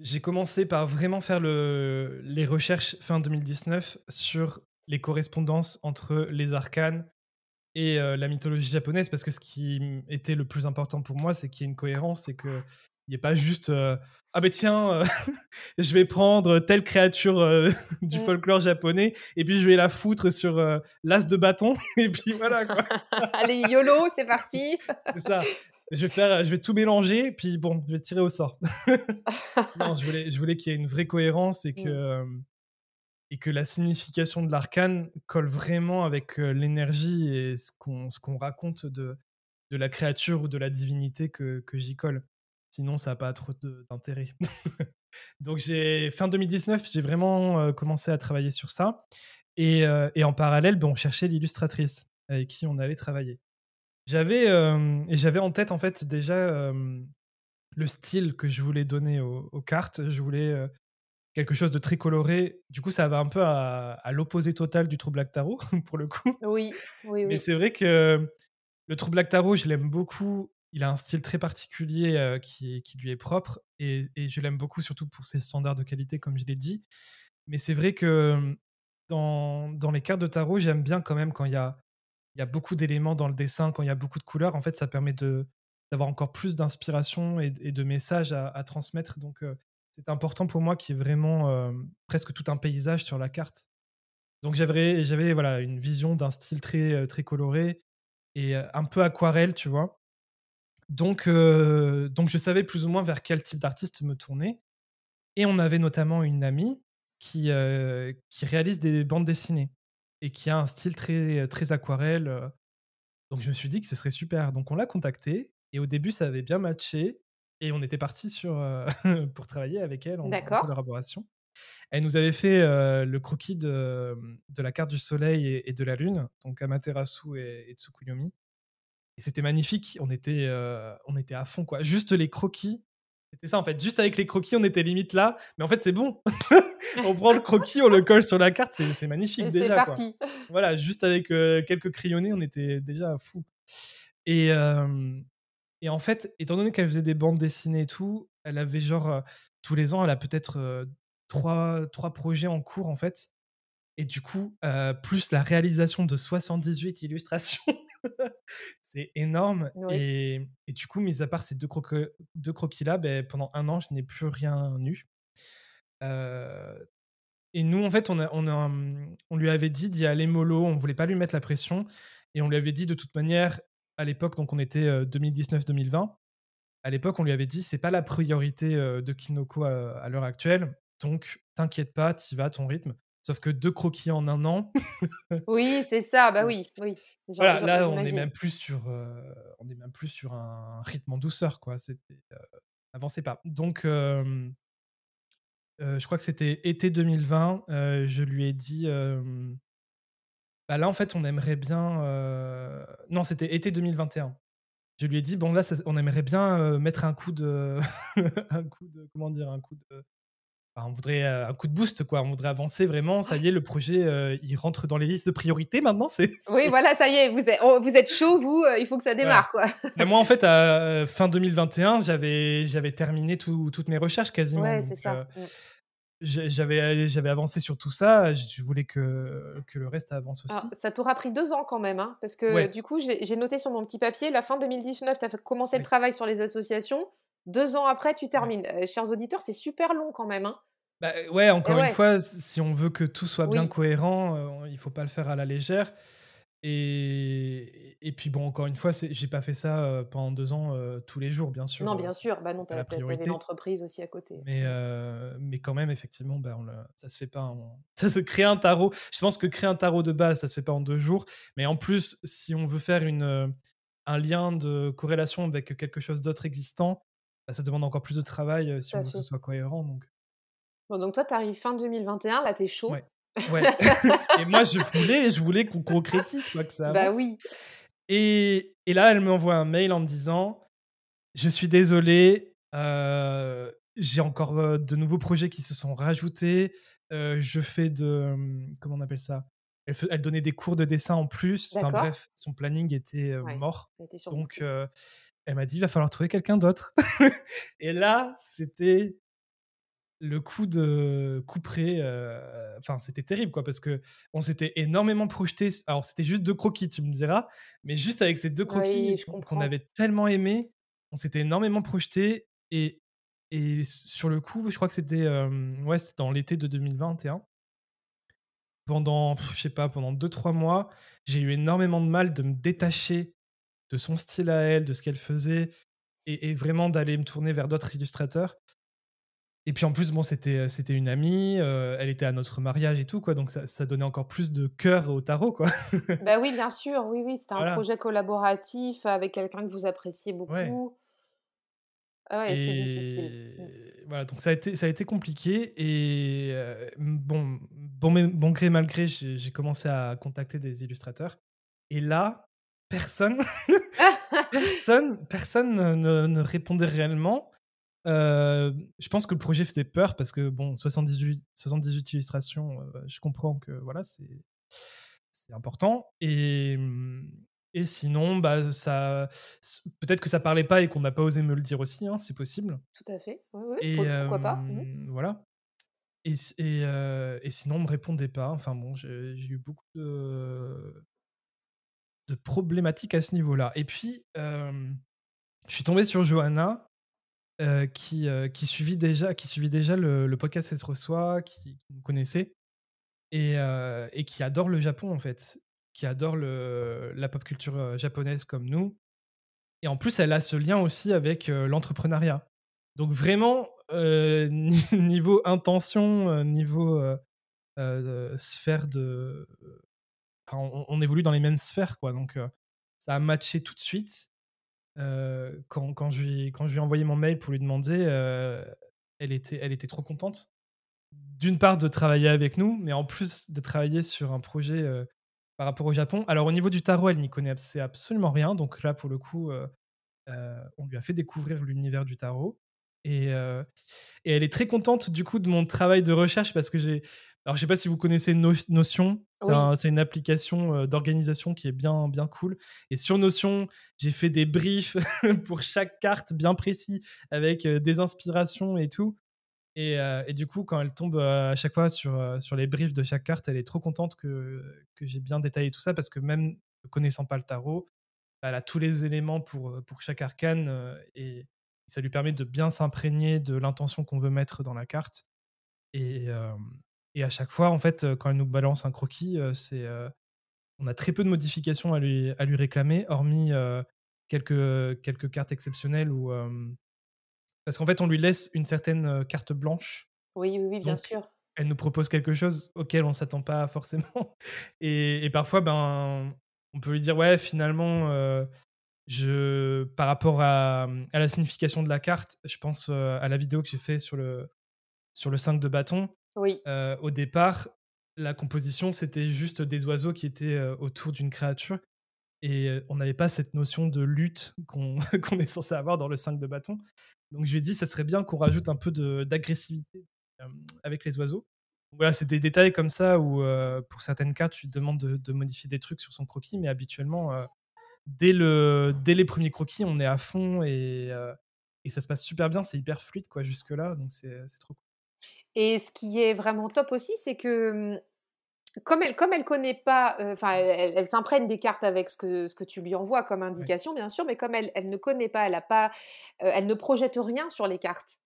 j'ai commencé par vraiment faire le, les recherches fin 2019 sur les correspondances entre les arcanes et la mythologie japonaise, parce que ce qui était le plus important pour moi, c'est qu'il y ait une cohérence et que il n'est pas juste ah ben tiens, je vais prendre telle créature du mmh. folklore japonais et puis je vais la foutre sur l'as de bâton et puis voilà quoi. Allez YOLO, c'est parti. c'est ça. Je vais faire, je vais tout mélanger puis bon, je vais tirer au sort. non, je voulais, je voulais qu'il y ait une vraie cohérence et que et que la signification de l'arcane colle vraiment avec l'énergie et ce qu'on ce qu'on raconte de de la créature ou de la divinité que, que j'y colle. Sinon, ça n'a pas trop d'intérêt. Donc, j'ai fin 2019, j'ai vraiment commencé à travailler sur ça. Et, en parallèle, ben, on cherchait l'illustratrice avec qui on allait travailler. J'avais et j'avais en tête en fait déjà le style que je voulais donner aux, cartes. Je voulais quelque chose de très coloré. Du coup, ça va un peu à, l'opposé total du True Black Tarot pour le coup. Oui, oui, oui. Mais c'est vrai que le True Black Tarot, je l'aime beaucoup il a un style très particulier qui, qui, lui est propre et, je l'aime beaucoup surtout pour ses standards de qualité comme je l'ai dit. Mais c'est vrai que dans, dans, les cartes de tarot, j'aime bien quand même quand il y a, il y a beaucoup d'éléments dans le dessin, quand il y a beaucoup de couleurs. En fait, ça permet d'avoir encore plus d'inspiration et, de messages à, transmettre. Donc, c'est important pour moi qu'il y ait vraiment presque tout un paysage sur la carte. Donc, j'avais, voilà, une vision d'un style très, très coloré et un peu aquarelle, tu vois. Donc, je savais plus ou moins vers quel type d'artiste me tourner. Et on avait notamment une amie qui, qui réalise des bandes dessinées et qui a un style très, très aquarelle. Donc, je me suis dit que ce serait super. Donc, on l'a contactée. Et au début, ça avait bien matché. Et on était parti sur pour travailler avec elle en, collaboration. Elle nous avait fait le croquis de, de, la carte du soleil et, de la lune, donc Amaterasu et, et Tsukuyomi. Et c'était magnifique. On était, euh, on était à fond, quoi. Juste les croquis. C'était ça, en fait. Juste avec les croquis, on était limite là. Mais en fait, c'est bon. on prend le croquis, on le colle sur la carte. C'est magnifique déjà. C'est parti. Voilà, juste avec euh, quelques crayonnés, on était déjà fou. Et, et en fait, étant donné qu'elle faisait des bandes dessinées et tout, elle avait genre, euh, tous les ans, elle a peut-être trois, trois projets en cours, en fait. Et du coup, plus la réalisation de 78 illustrations. c'est énorme. Et, du coup, mis à part ces deux, deux croquis-là, ben, pendant un an, je n'ai plus rien eu. et nous, en fait, on, a, on, a, mmh, on lui avait dit d'y aller mollo, on voulait pas lui mettre la pression. Et on lui avait dit de toute manière, à l'époque, donc on était 2019-2020, à l'époque, on lui avait dit c'est pas la priorité de Kinoko à, à l'heure actuelle. Donc, t'inquiète pas, tu vas à ton rythme. Sauf que deux croquis en un an. oui, c'est ça. Bah oui, oui. Voilà, là, on n'est même plus sur, on est même plus sur un rythme en douceur, quoi. C'était, avancez pas. Donc, je crois que c'était été 2020. je lui ai dit, bah là, en fait, on aimerait bien. Non, c'était été 2021. Je lui ai dit, bon là, on aimerait bien mettre un coup de, un coup de, comment dire, un coup de on voudrait un coup de boost, quoi. On voudrait avancer vraiment. Ça y est, le projet, il rentre dans les listes de priorité maintenant. C'est, Oui, voilà, ça y est, vous êtes, oh, vous êtes chaud, vous, il faut que ça démarre, quoi. Mais moi, en fait, à fin 2021, j'avais, j'avais terminé toutes mes recherches quasiment. Ouais, c'est ça. J'avais, j'avais avancé sur tout ça. Je voulais que, que le reste avance aussi. ça t'aura pris deux ans quand même, hein, parce que du coup, j'ai noté sur mon petit papier, la fin 2019, tu as commencé le travail sur les associations. Deux ans après, tu termines. chers auditeurs, c'est super long quand même. Hein. Bah, ouais, encore une fois, si on veut que tout soit bien cohérent, il faut pas le faire à la légère. Et, et puis bon, encore une fois, j'ai pas fait ça pendant deux ans tous les jours, bien sûr. Non, bien sûr, bah non, tu avais l'entreprise aussi à côté. Mais, mais quand même, effectivement, bah, on ça se fait pas. Ça se crée un tarot. Je pense que créer un tarot de base, ça se fait pas en deux jours. Mais en plus, si on veut faire une, un lien de corrélation avec quelque chose d'autre existant, bah, ça demande encore plus de travail si on veut que ce soit cohérent. Donc. Bon, donc toi, tu arrives fin 2021, là, tu es chaud. Ouais. et moi, je voulais, je voulais qu'on concrétise, quoi, que ça bah avance. Bah oui. Et, et là, elle m'envoie un mail en me disant Je suis désolé, euh, j'ai encore euh, de nouveaux projets qui se sont rajoutés. Euh, je fais de. Hum, comment on appelle ça? Elle, elle, donnait des cours de dessin en plus. Enfin bref, son planning était mort. Donc, elle m'a dit il va falloir trouver quelqu'un d'autre. et là, c'était le coup de couper, enfin c'était terrible quoi parce que on s'était énormément projeté. Alors c'était juste deux croquis, tu me diras, mais juste avec ces deux croquis qu'on avait tellement aimé, on s'était énormément projeté et et sur le coup, je crois que c'était ouais, dans l'été de 2021. Pendant, je sais pas, pendant deux trois mois, j'ai eu énormément de mal de me détacher de son style à elle, de ce qu'elle faisait, et vraiment d'aller me tourner vers d'autres illustrateurs. Et puis en plus, bon, c'était, c'était une amie, elle était à notre mariage et tout, quoi. Donc ça, ça donnait encore plus de cœur au tarot, quoi. bah oui, bien sûr, oui, oui. C'était un projet collaboratif avec quelqu'un que vous appréciez beaucoup. Ouais. Ah ouais, c'est difficile. Mmh. Voilà, donc ça a été, ça a été compliqué. Et bon, bon, bon gré, mal gré, j'ai, commencé à contacter des illustrateurs. Et là, personne, personne, personne ne, ne répondait réellement je pense que le projet faisait peur parce que, bon, 78, 78 illustrations, je comprends que voilà, c'est, important. Et, mmh, et sinon, bah, ça, peut-être que ça parlait pas et qu'on n'a pas osé me le dire aussi, hein, c'est possible. Tout à fait. Oui, oui. Et, pourquoi pas mmh. Voilà. Et, et, et, sinon, on me répondait pas. Enfin bon, j'ai, eu beaucoup de, de problématiques à ce niveau-là. Et puis, je suis tombé sur Johanna, qui, qui, suivit déjà, qui suivit déjà le, podcast Être Soi, qui, qui nous connaissait, et, qui adore le Japon, en fait, qui adore la pop culture japonaise comme nous. Et en plus, elle a ce lien aussi avec l'entrepreneuriat. Donc vraiment, niveau intention, niveau sphère de... on, évolue dans les mêmes sphères, quoi. Donc ça a matché tout de suite. Euh, quand, quand, je lui, quand je lui ai envoyé mon mail pour lui demander, euh, elle, était, elle était trop contente. D'une part, de travailler avec nous, mais en plus de travailler sur un projet euh, par rapport au Japon. Alors, au niveau du tarot, elle n'y connaît absolument rien. Donc là, pour le coup, on lui a fait découvrir l'univers du tarot. Et, et, elle est très contente du coup de mon travail de recherche parce que j'ai alors, je sais pas si vous connaissez Notion. C'est une application d'organisation qui est bien, bien cool. Et sur Notion, j'ai fait des briefs pour chaque carte bien précis avec des inspirations et tout. Et, et, du coup, quand elle tombe à chaque fois sur, sur les briefs de chaque carte, elle est trop contente que, que j'ai bien détaillé tout ça parce que même ne connaissant pas le tarot, elle a tous les éléments pour, pour chaque arcane et ça lui permet de bien s'imprégner de l'intention qu'on veut mettre dans la carte. Et, et à chaque fois, en fait, quand elle nous balance un croquis, c'est, on a très peu de modifications à lui, à lui réclamer, hormis quelques, quelques cartes exceptionnelles ou parce qu'en fait, on lui laisse une certaine carte blanche. Oui, oui, bien sûr. Elle nous propose quelque chose auquel on s'attend pas forcément. Et, parfois, ben, on peut lui dire ouais, finalement, je, par rapport à, à, la signification de la carte, je pense à la vidéo que j'ai fait sur le sur le 5 de bâton. Oui. au départ, la composition, c'était juste des oiseaux qui étaient autour d'une créature. Et on n'avait pas cette notion de lutte qu'on est censé avoir dans le 5 de bâton. Donc je lui ai dit, ça serait bien qu'on rajoute un peu d'agressivité avec les oiseaux. Voilà, c'est des détails comme ça où pour certaines cartes, tu te demandes de, modifier des trucs sur son croquis, mais habituellement, dès, le, dès les premiers croquis, on est à fond et, et ça se passe super bien, c'est hyper fluide quoi jusque-là, donc c'est trop cool. Et ce qui est vraiment top aussi, c'est que mmh, comme elle comme elle connaît pas, enfin elle, s'imprègne des cartes avec ce que ce que tu lui envoies comme indication bien sûr, mais comme elle elle ne connaît pas, elle a pas, elle ne projette rien sur les cartes.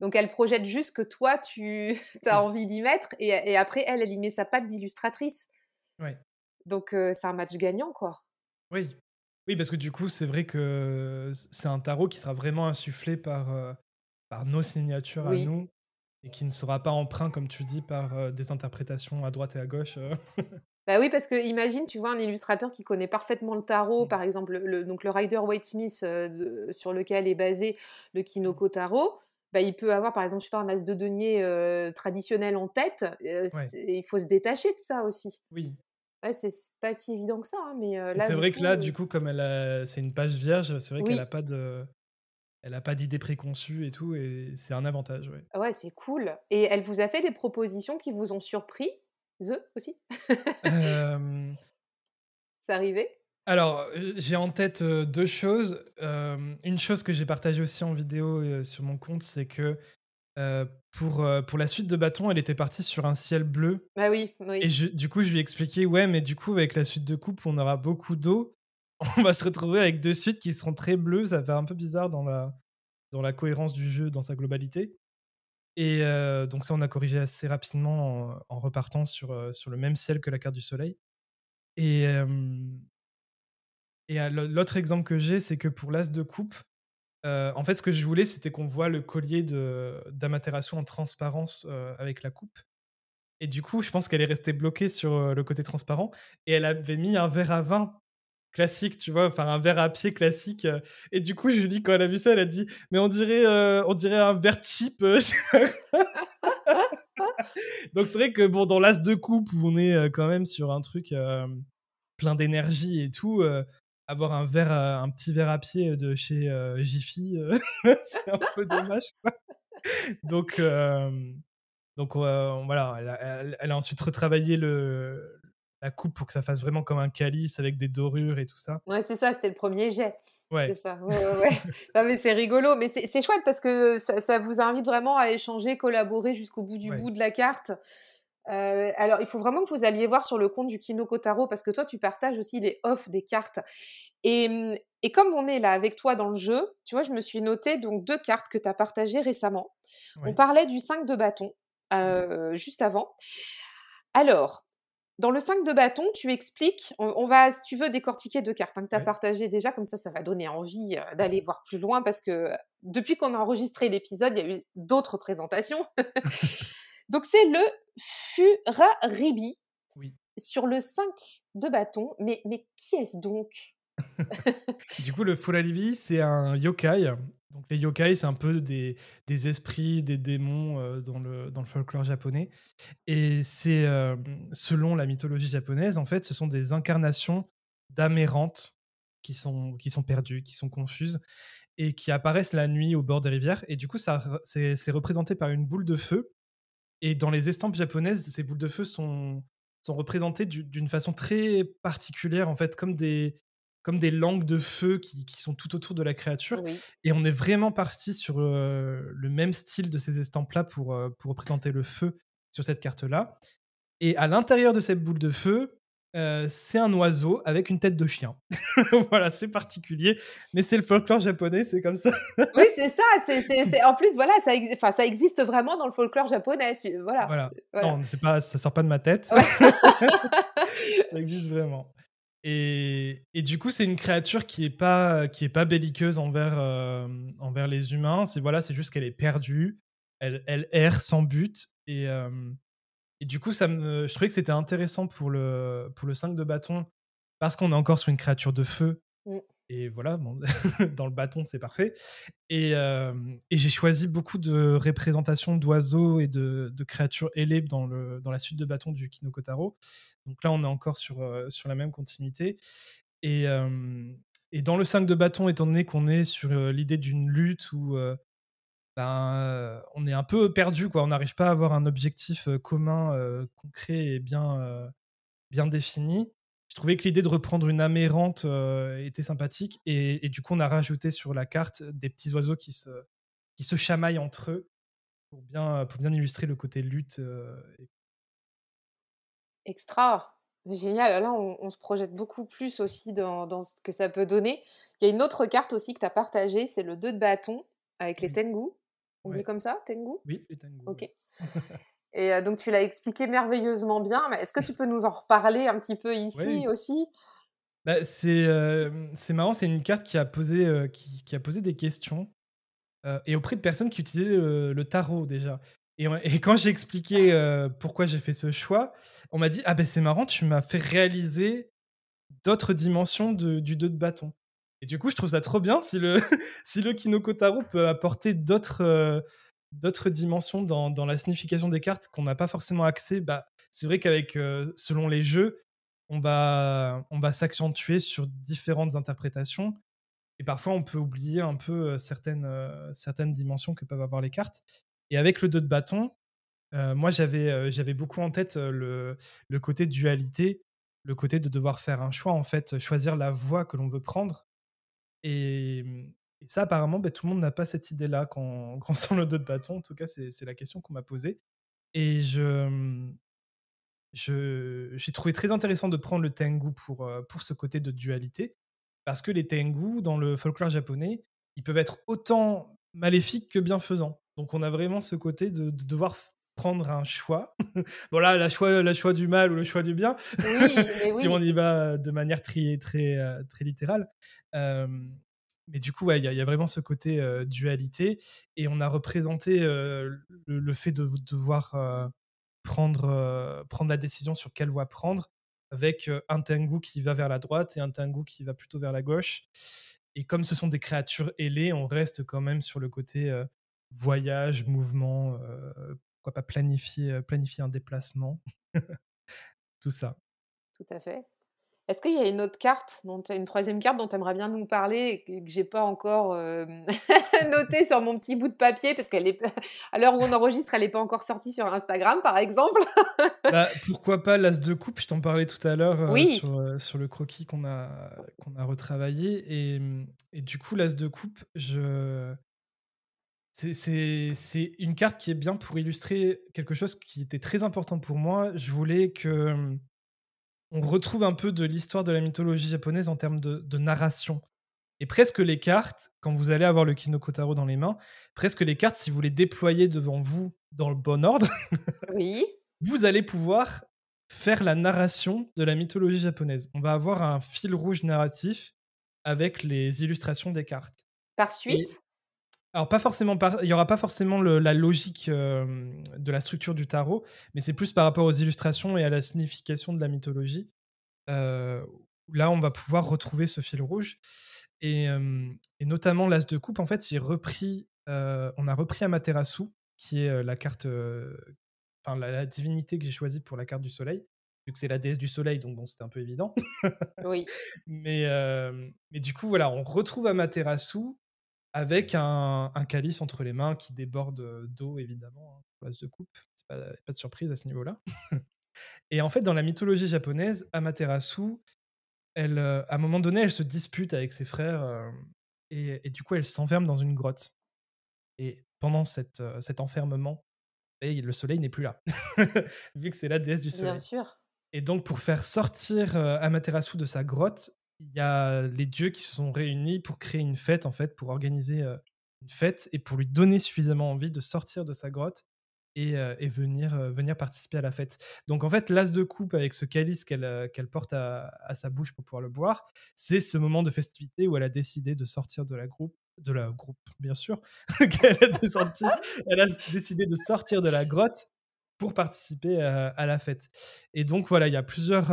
Donc elle projette juste que toi tu as envie d'y mettre et, après elle elle y met sa patte d'illustratrice. Ouais. Donc c'est un match gagnant quoi. Oui. Oui parce que du coup c'est vrai que c'est un tarot qui sera vraiment insufflé par par nos signatures à nous et qui ne sera pas emprunt, comme tu dis, par euh, des interprétations à droite et à gauche. Euh. Bah oui, parce que imagine, tu vois, un illustrateur qui connaît parfaitement le tarot, mmh. par exemple, le, donc le Rider Waite Smith euh, sur lequel est basé le Kinoko Tarot, bah, il peut avoir, par exemple, je sais pas, un as de denier traditionnel en tête. Il faut se détacher de ça aussi. Oui. Ouais, c'est pas si évident que ça. Hein, mais c'est vrai que là, du coup, comme elle c'est une page vierge, c'est vrai qu'elle n'a pas de elle a pas d'idées préconçues et tout, et c'est un avantage, ouais. Ouais, c'est cool. Et elle vous a fait des propositions qui vous ont surpris, The aussi? Euh... C'est arrivé? Alors, j'ai en tête deux choses. une chose que j'ai partagée aussi en vidéo sur mon compte, c'est que pour, pour la suite de bâton, elle était partie sur un ciel bleu. Ah oui, oui. Et du coup, je lui ai expliqué, ouais, mais du coup, avec la suite de coupe, on aura beaucoup d'eau. on va se retrouver avec deux suites qui seront très bleues. Ça fait un peu bizarre dans la, dans la cohérence du jeu dans sa globalité. Et euh, donc ça, on a corrigé assez rapidement en, repartant sur, euh, sur le même ciel que la carte du soleil. Et, et l'autre exemple que j'ai, c'est que pour l'as de coupe, euh, en fait, ce que je voulais, c'était qu'on voit le collier d'Amaterasu en transparence avec la coupe. Et du coup, je pense qu'elle est restée bloquée sur le côté transparent. Et elle avait mis un verre à vin classique, tu vois, enfin un verre à pied classique. Euh, et du coup, Julie, quand elle a vu ça, elle a dit Mais on dirait, euh, on dirait un verre cheap. Euh, Donc c'est vrai que bon, dans l'as de coupe, où on est quand même sur un truc plein d'énergie et tout, avoir un verre, un petit verre à pied de chez Jiffy, c'est un peu dommage. Donc, donc voilà, elle elle a, ensuite retravaillé le, la coupe pour que ça fasse vraiment comme un calice avec des dorures et tout ça. Ouais, c'est ça, c'était le premier jet. Ouais. C'est ça. Ouais, ouais, non, mais c'est rigolo, mais c'est chouette parce que ça, vous invite vraiment à échanger, collaborer jusqu'au bout du bout de la carte. Euh, alors, il faut vraiment que vous alliez voir sur le compte du Kinoko Taro parce que toi, tu partages aussi les offs des cartes. Et, et, comme on est là avec toi dans le jeu, tu vois, je me suis noté donc deux cartes que tu as partagées récemment. On parlait du 5 de bâton euh, juste avant. Alors, dans le 5 de bâton, tu expliques, on, va, si tu veux, décortiquer deux cartes hein, que tu as partagées déjà, comme ça, ça va donner envie euh, d'aller voir plus loin, parce que depuis qu'on a enregistré l'épisode, il y a eu d'autres présentations. Donc c'est le Furaribi oui. sur le 5 de bâton. Mais, mais qui est-ce donc? Du coup, le Furaribi, c'est un yokai donc les yokai, c'est un peu des, esprits, des démons euh, dans, le, folklore japonais. Et c'est, euh, selon la mythologie japonaise, en fait, ce sont des incarnations d'âmes errantes qui sont, qui sont perdues, qui sont confuses, et qui apparaissent la nuit au bord des rivières. Et du coup, ça, c'est, c'est représenté par une boule de feu. Et dans les estampes japonaises, ces boules de feu sont, sont représentées d'une façon très particulière, en fait, comme des, comme des langues de feu qui, sont tout autour de la créature. Et on est vraiment parti sur euh, le même style de ces estampes-là pour, euh, pour représenter le feu sur cette carte-là. Et à l'intérieur de cette boule de feu, euh, c'est un oiseau avec une tête de chien. voilà, c'est particulier, mais c'est le folklore japonais, c'est comme ça. oui, c'est ça. En plus, voilà, ça, ça existe vraiment dans le folklore japonais. Voilà. voilà. Non, c'est pas, ça sort pas de ma tête. ça existe vraiment. Et, du coup, c'est une créature qui est pas pas belliqueuse envers euh, envers les humains. C'est voilà, c'est juste qu'elle est perdue. Elle, erre sans but et euh, et du coup, ça me, je trouvais que c'était intéressant pour le pour le 5 de bâton parce qu'on est encore sur une créature de feu. Mmh. Et voilà, dans le bâton, c'est parfait. Et, j'ai choisi beaucoup de représentations d'oiseaux et de, créatures ailées dans, la suite de bâton du Kinokotaro. Donc là, on est encore sur, la même continuité. Et, dans le 5 de bâton, étant donné qu'on est sur l'idée d'une lutte où ben, on est un peu perdu, quoi. On n'arrive pas à avoir un objectif commun, concret et bien défini. Je trouvais que l'idée de reprendre une amérante était sympathique et, et, du coup, on a rajouté sur la carte des petits oiseaux qui se, qui se chamaillent entre eux pour bien, pour bien illustrer le côté lutte. Extra! Génial, là on, se projette beaucoup plus aussi dans, dans, ce que ça peut donner. Il y a une autre carte aussi que tu as partagée, c'est le 2 de bâton avec les Tengu. On dit comme ça, Tengu Oui, les Tengu. Ok. Et donc tu l'as expliqué merveilleusement bien, mais est-ce que tu peux nous en reparler un petit peu ici aussi? Bah, c'est, c'est marrant, c'est une carte qui a posé, qui, qui, a posé des questions et auprès de personnes qui utilisaient le, tarot déjà. Et, et quand j'ai expliqué pourquoi j'ai fait ce choix, on m'a dit Ah ben c'est marrant, tu m'as fait réaliser d'autres dimensions de, du 2 de bâton. Et du coup, je trouve ça trop bien si le, si le Kinoko Taro peut apporter d'autres d'autres dimensions dans, dans, la signification des cartes qu'on n'a pas forcément accès. Bah, c'est vrai qu'avec, selon les jeux, on va, on va s'accentuer sur différentes interprétations. Et parfois, on peut oublier un peu certaines, certaines dimensions que peuvent avoir les cartes. Et avec le 2 de bâton, moi, j'avais, j'avais beaucoup en tête le, le côté dualité, le côté de devoir faire un choix, en fait, choisir la voie que l'on veut prendre. Et, et ça, apparemment, bah, tout le monde n'a pas cette idée-là quand, quand on sent le dos de bâton. En tout cas, c'est la question qu'on m'a posée. Et je, j'ai trouvé très intéressant de prendre le Tengu pour, pour ce côté de dualité. Parce que les Tengu, dans le folklore japonais, ils peuvent être autant maléfiques que bienfaisants. Donc on a vraiment ce côté de, devoir prendre un choix. bon là, la choix, la choix du mal ou le choix du bien, si on y va de manière très, très, très littérale mais du coup, il y, a vraiment ce côté dualité. Et on a représenté le, fait de devoir prendre, prendre la décision sur quelle voie prendre, avec un Tengu qui va vers la droite et un Tengu qui va plutôt vers la gauche. Et comme ce sont des créatures ailées, on reste quand même sur le côté voyage, mouvement, pourquoi pas planifier, planifier un déplacement. Tout ça. Tout à fait. Est-ce qu'il y a une autre carte, dont, une troisième carte dont tu aimerais bien nous parler et que, j'ai pas encore euh, notée sur mon petit bout de papier? Parce qu'elle est à l'heure où on enregistre, elle n'est pas encore sortie sur Instagram, par exemple. Bah, pourquoi pas l'as de coupe Je t'en parlais tout à l'heure euh, sur, euh, sur, le croquis qu'on a qu'on a retravaillé et, et du coup l'as de coupe, je c'est une carte qui est bien pour illustrer quelque chose qui était très important pour moi. Je voulais que on retrouve un peu de l'histoire de la mythologie japonaise en termes de, narration. Et presque les cartes, quand vous allez avoir le Kinokotaro dans les mains, presque les cartes, si vous les déployez devant vous dans le bon ordre, oui. vous allez pouvoir faire la narration de la mythologie japonaise. On va avoir un fil rouge narratif avec les illustrations des cartes. Par suite alors pas forcément il y aura pas forcément la logique de la structure du tarot, mais c'est plus par rapport aux illustrations et à la signification de la mythologie. là, on va pouvoir retrouver ce fil rouge et, notamment l'as de coupe. En fait, j'ai repris, on a repris Amaterasu, qui est la carte, enfin la, divinité que j'ai choisie pour la carte du soleil. Vu que c'est la déesse du soleil, donc bon, c'était un peu évident. oui. Mais, mais du coup, voilà, on retrouve Amaterasu avec un, calice entre les mains qui déborde d'eau, évidemment, hein, place de coupe. Pas, pas de surprise à ce niveau-là. et en fait, dans la mythologie japonaise, Amaterasu, elle, à un moment donné, elle se dispute avec ses frères et, du coup, elle s'enferme dans une grotte. Et pendant cette, cet enfermement, et le soleil n'est plus là, vu que c'est la déesse du soleil. Bien sûr. Et donc, pour faire sortir Amaterasu de sa grotte, il y a les dieux qui se sont réunis pour créer une fête, en fait, pour organiser euh, une fête et pour lui donner suffisamment envie de sortir de sa grotte et, euh, venir, euh, venir participer à la fête. Donc, en fait, l'as de coupe avec ce calice qu'elle porte à, sa bouche pour pouvoir le boire, c'est ce moment de festivité où elle a décidé de sortir de la groupe de la groupe, bien sûr, qu'elle a, elle a décidé de sortir de la grotte pour participer à, la fête. Et donc voilà, il y a plusieurs,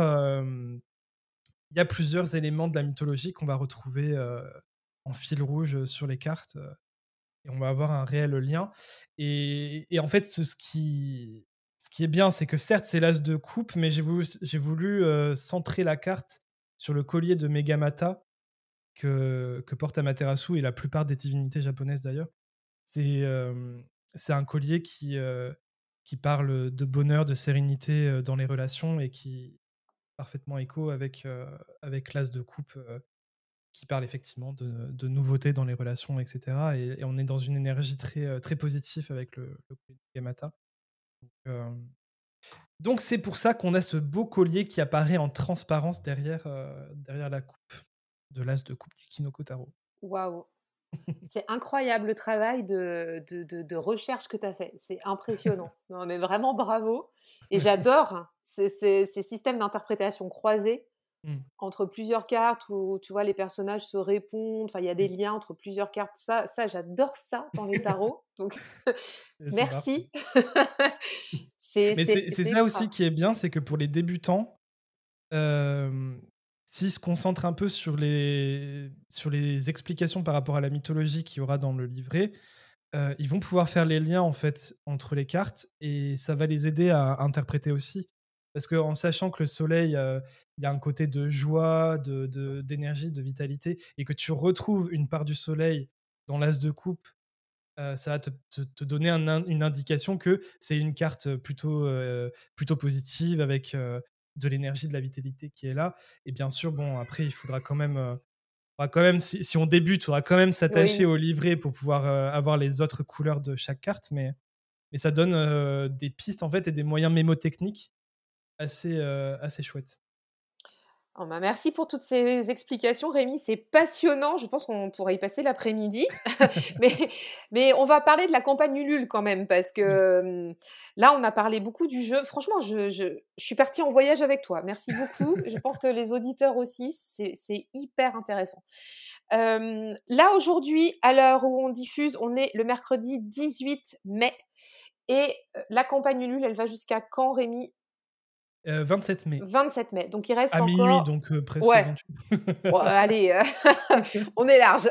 il y a plusieurs éléments de la mythologie qu'on va retrouver en fil rouge sur les cartes. et on va avoir un réel lien. Et, en fait, ce, qui, est bien, c'est que certes, c'est l'as de coupe, mais j'ai voulu, centrer la carte sur le collier de Megamata que, que porte Amaterasu et la plupart des divinités japonaises d'ailleurs. C'est un collier qui parle de bonheur, de sérénité dans les relations et qui parfaitement écho avec, avec l'as de coupe qui parle effectivement de, de nouveautés dans les relations, etc. Et, on est dans une énergie très, très positive avec le, le Gamata. Donc c'est pour ça qu'on a ce beau collier qui apparaît en transparence derrière, derrière la coupe de l'as de coupe du Kinoko Taro. Waouh C'est incroyable le travail de, de, recherche que tu as fait. C'est impressionnant. non, mais vraiment bravo. Et j'adore ces, ces, systèmes d'interprétation croisés mmh. entre plusieurs cartes où tu vois les personnages se répondent. Enfin, il y a des mmh. liens entre plusieurs cartes. Ça, ça j'adore ça dans les tarots. Donc, merci. Mais c'est ça aussi qui est bien, c'est que pour les débutants, s'ils se concentrent un peu sur les, sur les explications par rapport à la mythologie qu'il y aura dans le livret, euh, ils vont pouvoir faire les liens en fait entre les cartes et ça va les aider à interpréter aussi. Parce qu'en sachant que le soleil, euh, il y a un côté de joie, de, d'énergie, de, vitalité, et que tu retrouves une part du soleil dans l'as de coupe, euh, ça va te, te, donner une indication que c'est une carte plutôt, plutôt positive avec de l'énergie, de la vitalité qui est là. Et bien sûr, bon, après, il faudra quand même, euh, quand même si, si, on débute, il faudra quand même s'attacher au livret pour pouvoir euh, avoir les autres couleurs de chaque carte. Mais, mais ça donne euh, des pistes, en fait, et des moyens mémotechniques assez, assez chouettes. Oh, bah, merci pour toutes ces explications, Rémi. C'est passionnant. Je pense qu'on pourrait y passer l'après-midi. mais, mais on va parler de la campagne Ulule quand même, parce que là, on a parlé beaucoup du jeu. Franchement, je, je, suis partie en voyage avec toi. Merci beaucoup. je pense que les auditeurs aussi, c'est hyper intéressant. là, aujourd'hui, à l'heure où on diffuse, on est le mercredi 18 mai. Et la campagne Ulule, elle va jusqu'à quand, Rémi? 27 mai. 27 mai. Donc il reste à minuit, donc presque ouais. allez, on est large.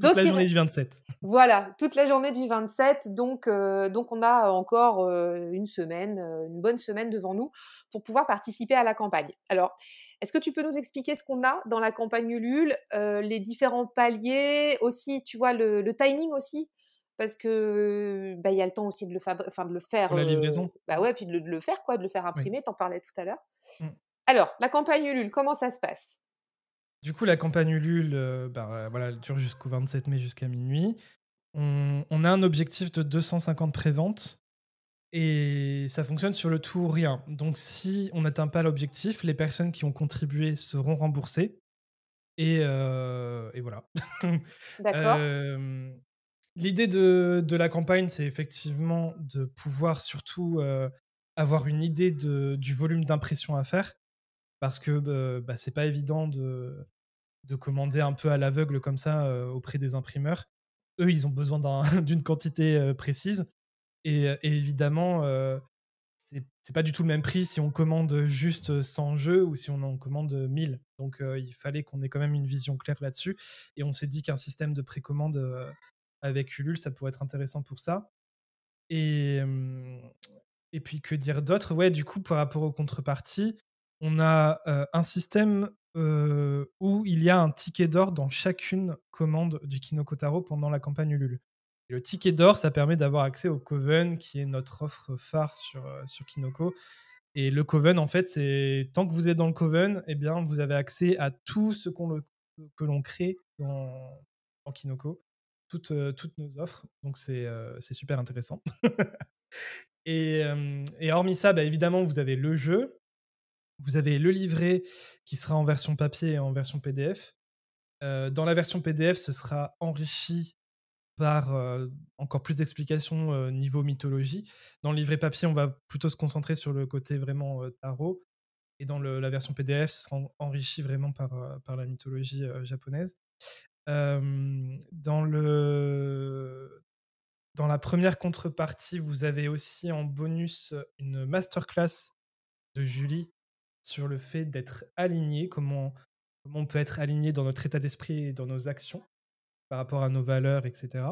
toute la journée du 27. Voilà, toute la journée du 27. Donc, donc on a encore une semaine, une bonne semaine devant nous pour pouvoir participer à la campagne. Alors, est-ce que tu peux nous expliquer ce qu'on a dans la campagne Ulule, les différents paliers, aussi, tu vois, le, le timing aussi? Parce que bah, il y a le temps aussi de le, enfin, de le faire. la livraison. bah ouais, puis de le, faire, quoi, de le faire imprimer, t'en parlais tout à l'heure. Mmh. Alors, la campagne Ulule, comment ça se passe? Du coup, la campagne Ulule, bah, voilà, elle dure jusqu'au 27 mai, jusqu'à minuit. On, a un objectif de 250 préventes et ça fonctionne sur le tout ou rien. Donc, si on n'atteint pas l'objectif, les personnes qui ont contribué seront remboursées. Et, et voilà. D'accord. L'idée de, la campagne, c'est effectivement de pouvoir surtout euh, avoir une idée du volume d'impression à faire, parce que bah, bah, c'est pas évident de, de commander un peu à l'aveugle comme ça euh, auprès des imprimeurs. Eux, ils ont besoin d'une quantité euh, précise. Et, et évidemment, c'est pas du tout le même prix si on commande juste 100 jeux ou si on en commande 1000. Donc il fallait qu'on ait quand même une vision claire là-dessus. Et on s'est dit qu'un système de précommande avec Ulule, ça pourrait être intéressant pour ça. Et, et puis, que dire d'autre? Ouais, du coup, par rapport aux contreparties, on a un système où il y a un ticket d'or dans chacune commande du Kinokotaro pendant la campagne Ulule. Et le ticket d'or, ça permet d'avoir accès au Coven, qui est notre offre phare sur, sur Kinoko. Et le Coven, en fait, c'est tant que vous êtes dans le Coven, eh bien, vous avez accès à tout ce qu'on que l'on crée dans, dans Kinoko toutes, toutes nos offres. Donc, c'est super intéressant. et, hormis ça, bah, évidemment, vous avez le jeu. Vous avez le livret qui sera en version papier et en version PDF. dans la version PDF, ce sera enrichi par encore plus d'explications niveau mythologie. Dans le livret papier, on va plutôt se concentrer sur le côté vraiment tarot. Et dans la version PDF, ce sera enrichi vraiment par, par la mythologie japonaise dans, le... dans la première contrepartie, vous avez aussi en bonus une masterclass de Julie sur le fait d'être aligné, comment, comment on peut être aligné dans notre état d'esprit et dans nos actions par rapport à nos valeurs, etc.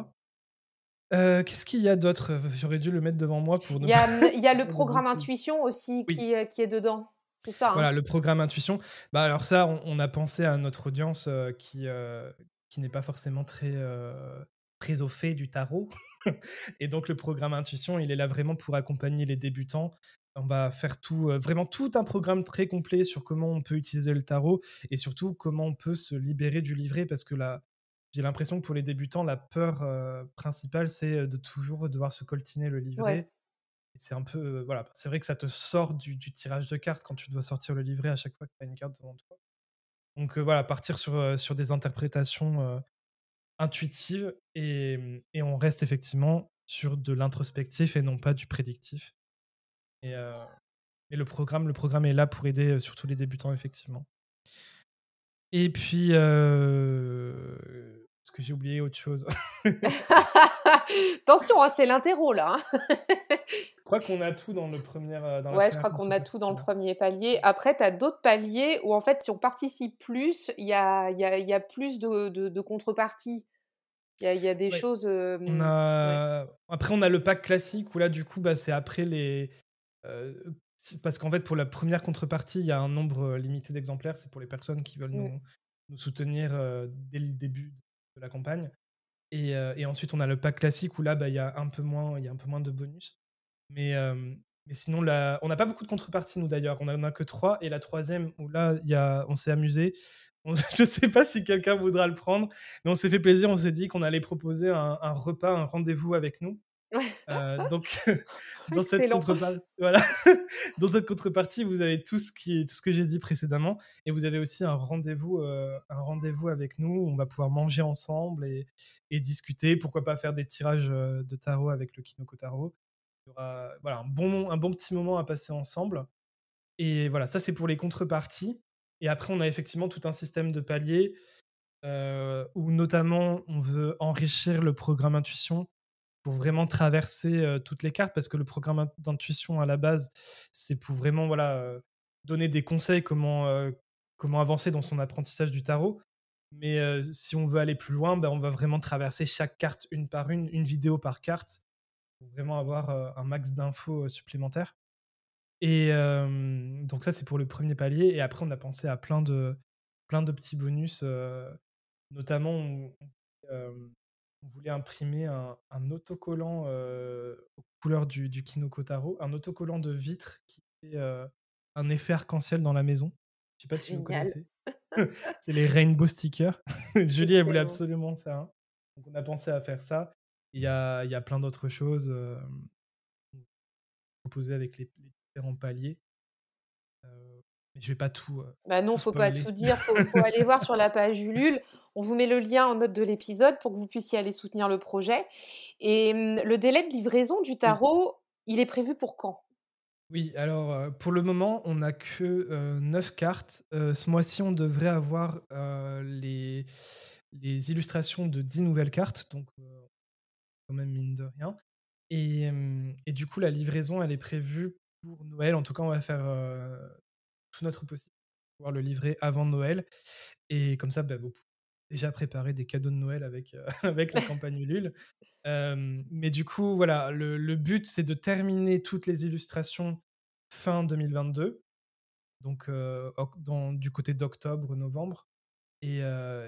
Qu'est-ce qu'il y a d'autre? J'aurais dû le mettre devant moi pour. Il y a, il y a le programme intuition aussi qui, qui, est dedans. C'est ça. Voilà, hein? le programme intuition. Bah alors ça, on, on, a pensé à notre audience qui, qui n'est pas forcément très, très au fait du tarot. et donc, le programme Intuition, il est là vraiment pour accompagner les débutants. On va faire tout, vraiment tout un programme très complet sur comment on peut utiliser le tarot et surtout comment on peut se libérer du livret parce que là, j'ai l'impression que pour les débutants, la peur principale, c'est de toujours devoir se coltiner le livret. C'est un peu, voilà, c'est vrai que ça te sort du, tirage de cartes quand tu dois sortir le livret à chaque fois que tu as une carte devant toi. Donc voilà, partir sur, sur des interprétations intuitives et, et, on reste effectivement sur de l'introspectif et non pas du prédictif. Et, le, programme, le programme est là pour aider surtout les débutants, effectivement. Et puis, que j'ai oublié autre chose Attention, hein, c'est l'interro là. Hein. je crois qu'on a tout dans le premier. Dans ouais, je crois qu'on a tout dans le premier palier. Après, tu as d'autres paliers où en fait, si on participe plus, il y a, y, a, y a, plus de, de, de contrepartie. Il y, y a, des choses. On a... Après, on a le pack classique où là, du coup, bah, c'est après les. parce qu'en fait, pour la première contrepartie, il y a un nombre limité d'exemplaires. C'est pour les personnes qui veulent nous, nous, soutenir dès le début de la campagne. Et, et, ensuite, on a le pack classique où là, bah, il y, a un peu moins, y a un peu moins de bonus. Mais, mais sinon, là, on n'a pas beaucoup de contreparties, nous d'ailleurs. On n'en a que trois. Et la troisième, où là, y a, on s'est amusé. je ne sais pas si quelqu'un voudra le prendre, mais on s'est fait plaisir. On s'est dit qu'on allait proposer un repas, un rendez-vous avec nous. Euh, donc, dans cette, contrepartie, voilà. dans cette contrepartie, vous avez tout ce, qui, tout ce que j'ai dit précédemment, et vous avez aussi un rendez-vous, euh, un rendez-vous avec nous. On va pouvoir manger ensemble et, et, discuter. Pourquoi pas faire des tirages euh, de tarot avec le Kinoko Tarot. Il y aura voilà, un, bon, un bon petit moment à passer ensemble. Et voilà, ça c'est pour les contreparties. Et après, on a effectivement tout un système de paliers où notamment on veut enrichir le programme intuition pour vraiment traverser toutes les cartes, parce que le programme d'intuition à la base, c'est pour vraiment voilà, donner des conseils comment, comment avancer dans son apprentissage du tarot. Mais si on veut aller plus loin, ben, on va vraiment traverser chaque carte une par une, une vidéo par carte, pour vraiment avoir un max d'infos supplémentaires. Et donc ça, c'est pour le premier palier. Et après, on a pensé à plein de, plein de petits bonus. notamment, on voulait imprimer un, autocollant aux couleurs du, du Kinoko un autocollant de vitre qui fait un effet arc-en-ciel dans la maison. Je sais pas si vous connaissez. c'est les Rainbow Stickers. Julie, elle voulait absolument faire un. Donc on a pensé à faire ça. Il y a, il y a plein d'autres choses euh, proposées avec les, différents paliers. Mais je vais pas tout. Euh, bah non, faut pas tout dire. Faut, faut aller voir sur la page Ulule. On vous met le lien en note de l'épisode pour que vous puissiez aller soutenir le projet. Et mmh, le délai de livraison du tarot, il est prévu pour quand? Oui, alors euh, pour le moment, on n'a que euh, 9 cartes. Euh, ce mois-ci, on devrait avoir les, les illustrations de 10 nouvelles cartes, donc quand même mine de rien. Et, mmh, et, du coup, la livraison, elle est prévue pour Noël. En tout cas, on va faire notre possible pour pouvoir le livrer avant Noël. Et comme ça, bah, vous pouvez déjà préparer des cadeaux de Noël avec, euh, avec la campagne Ulule. mais du coup, voilà, le, le but, c'est de terminer toutes les illustrations fin 2022, donc euh, dans, du côté d'octobre, novembre. Et,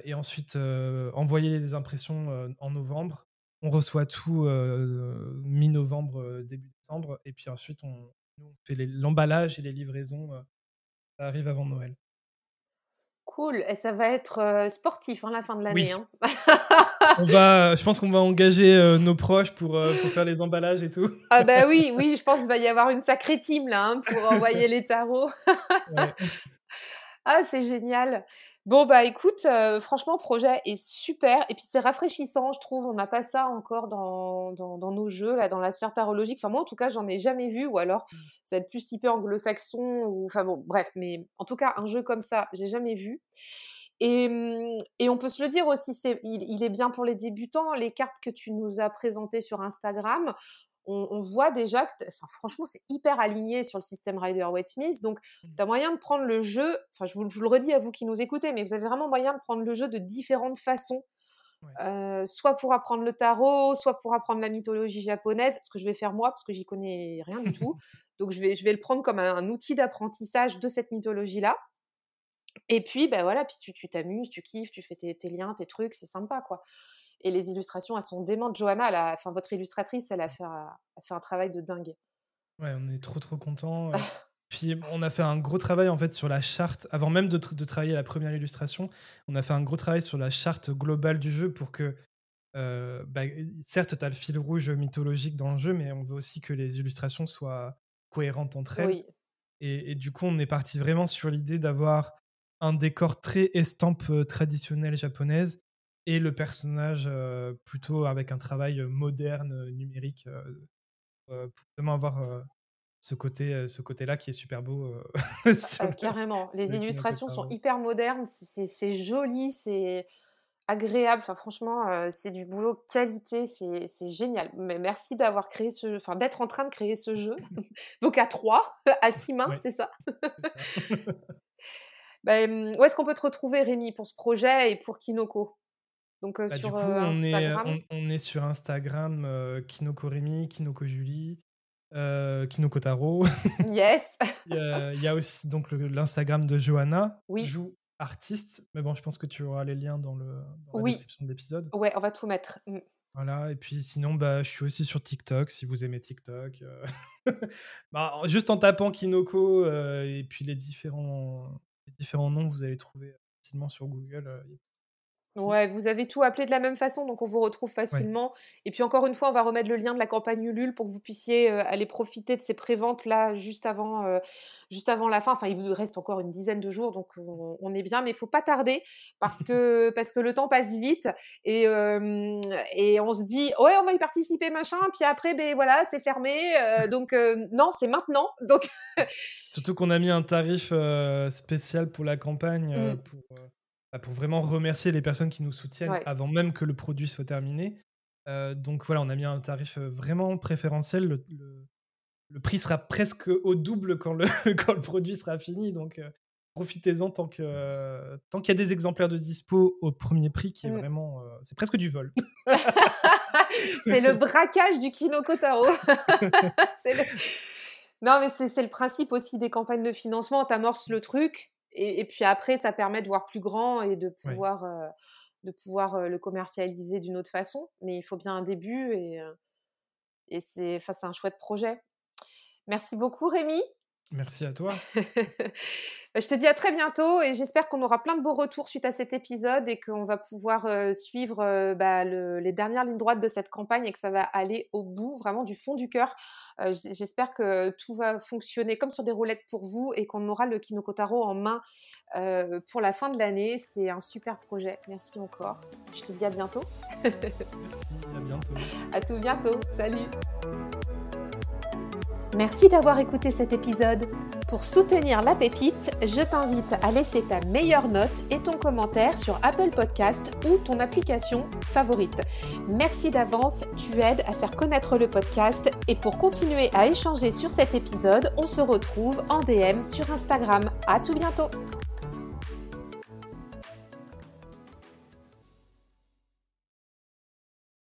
et ensuite, envoyer les impressions en novembre. On reçoit tout mi-novembre, début décembre. Et puis ensuite, on, on fait l'emballage et les livraisons ça arrive avant Noël. Cool. Et ça va être sportif hein, la fin de l'année. Hein. on va, je pense qu'on va engager nos proches pour, pour, faire les emballages et tout. ah bah oui, oui, je pense qu'il va y avoir une sacrée team là hein, pour envoyer les tarots. Ah, c'est génial. Bon, bah écoute, euh, franchement, le projet est super. Et puis c'est rafraîchissant, je trouve. On n'a pas ça encore dans, dans, nos jeux, là, dans la sphère tarologique. Enfin, moi, en tout cas, j'en ai jamais vu. Ou alors, mmh. ça va être plus typé anglo-saxon. Ou... Enfin, bon, bref. Mais en tout cas, un jeu comme ça, j'ai jamais vu. Et, mmh, et, on peut se le dire aussi, c'est, il, il, est bien pour les débutants. Les cartes que tu nous as présentées sur Instagram, on, voit déjà que, franchement, c'est hyper aligné sur le système Rider-Waite-Smith. Donc, mmh. tu as moyen de prendre le jeu, enfin, je vous, le redis à vous qui nous écoutez, mais vous avez vraiment moyen de prendre le jeu de différentes façons. Euh, soit pour apprendre le tarot, soit pour apprendre la mythologie japonaise, ce que je vais faire moi, parce que j'y connais rien du tout. Donc, je vais, je vais le prendre comme un, outil d'apprentissage de cette mythologie-là. Et puis, ben voilà, puis tu t'amuses, tu, kiffes, tu fais tes, tes liens, tes trucs, c'est sympa, quoi. Et les illustrations, elles sont démentes. Johanna, elle a, enfin, votre illustratrice, elle a fait, fait un travail de dingue. Ouais, on est trop trop contents. Puis on a fait un gros travail en fait sur la charte, avant même de, de, travailler la première illustration, on a fait un gros travail sur la charte globale du jeu pour que, euh, bah, certes, tu as le fil rouge mythologique dans le jeu, mais on veut aussi que les illustrations soient cohérentes entre elles. Et, du coup, on est parti vraiment sur l'idée d'avoir un décor très estampe euh, traditionnelle japonaise et le personnage euh, plutôt avec un travail moderne, numérique, pour vraiment avoir ce côté ce côté là qui est super beau ah, carrément. les illustrations sont hyper modernes c'est joli c'est agréable. Enfin franchement c'est du boulot qualité c'est génial. Mais merci d'avoir créé ce enfin d'être en train de créer ce jeu. Donc à trois à six mains c'est ça, ben, où est-ce qu'on peut te retrouver Rémi pour ce projet et pour Kinoko? Donc bah, sur Instagram on est, on, est sur Instagram Kinoko Rémi Kinoko Julie euh, Kinoko Taro. Yes. il, y a, aussi donc l'Instagram de Johanna, oui. joue artiste. Mais bon, je pense que tu auras les liens dans, le, la description de l'épisode. Ouais, on va tout mettre. Mm. Voilà, et puis sinon, bah, je suis aussi sur TikTok si vous aimez TikTok. Euh. bah, juste en tapant Kinoko euh, et puis les différents, les différents noms, vous allez trouver facilement sur Google. Euh, Ouais, vous avez tout appelé de la même façon, donc on vous retrouve facilement. Et puis encore une fois, on va remettre le lien de la campagne Ulule pour que vous puissiez euh, aller profiter de ces préventes là juste avant, euh, juste avant la fin. Enfin, il vous reste encore une dizaine de jours, donc on, est bien, mais il faut pas tarder parce que parce que le temps passe vite et et on se dit ouais, on va y participer machin, puis après ben voilà, c'est fermé. Euh, donc non, c'est maintenant. Donc surtout qu'on a mis un tarif spécial pour la campagne mmh. pour bah, pour vraiment remercier les personnes qui nous soutiennent avant même que le produit soit terminé. Euh, donc voilà, on a mis un tarif euh, vraiment préférentiel. Le, le, prix sera presque au double quand le, quand le produit sera fini. Donc euh, profitez-en tant que tant qu'il y a des exemplaires de dispo au premier prix, qui est mmh. vraiment, c'est presque du vol. c'est le braquage du Kinokotaro. Non, mais c'est le principe aussi des campagnes de financement. Tu amorces le truc, et, puis après, ça permet de voir plus grand et de pouvoir, euh, de pouvoir euh, le commercialiser d'une autre façon. Mais il faut bien un début et, euh, et c'est, un chouette projet. Merci beaucoup Rémi. Merci à toi. Bah, je te dis à très bientôt et j'espère qu'on aura plein de beaux retours suite à cet épisode et qu'on va pouvoir euh, suivre euh, bah, les dernières lignes droites de cette campagne et que ça va aller au bout, vraiment du fond du cœur. Euh, j'espère que tout va fonctionner comme sur des roulettes pour vous et qu'on aura le Kinokotaro en main pour la fin de l'année. C'est un super projet. Merci encore. Je te dis à bientôt. Merci, à bientôt. À tout bientôt. Salut. Merci d'avoir écouté cet épisode. Pour soutenir la pépite, je t'invite à laisser ta meilleure note et ton commentaire sur Apple Podcast ou ton application favorite. Merci d'avance, tu aides à faire connaître le podcast et pour continuer à échanger sur cet épisode, on se retrouve en DM sur Instagram. À tout bientôt.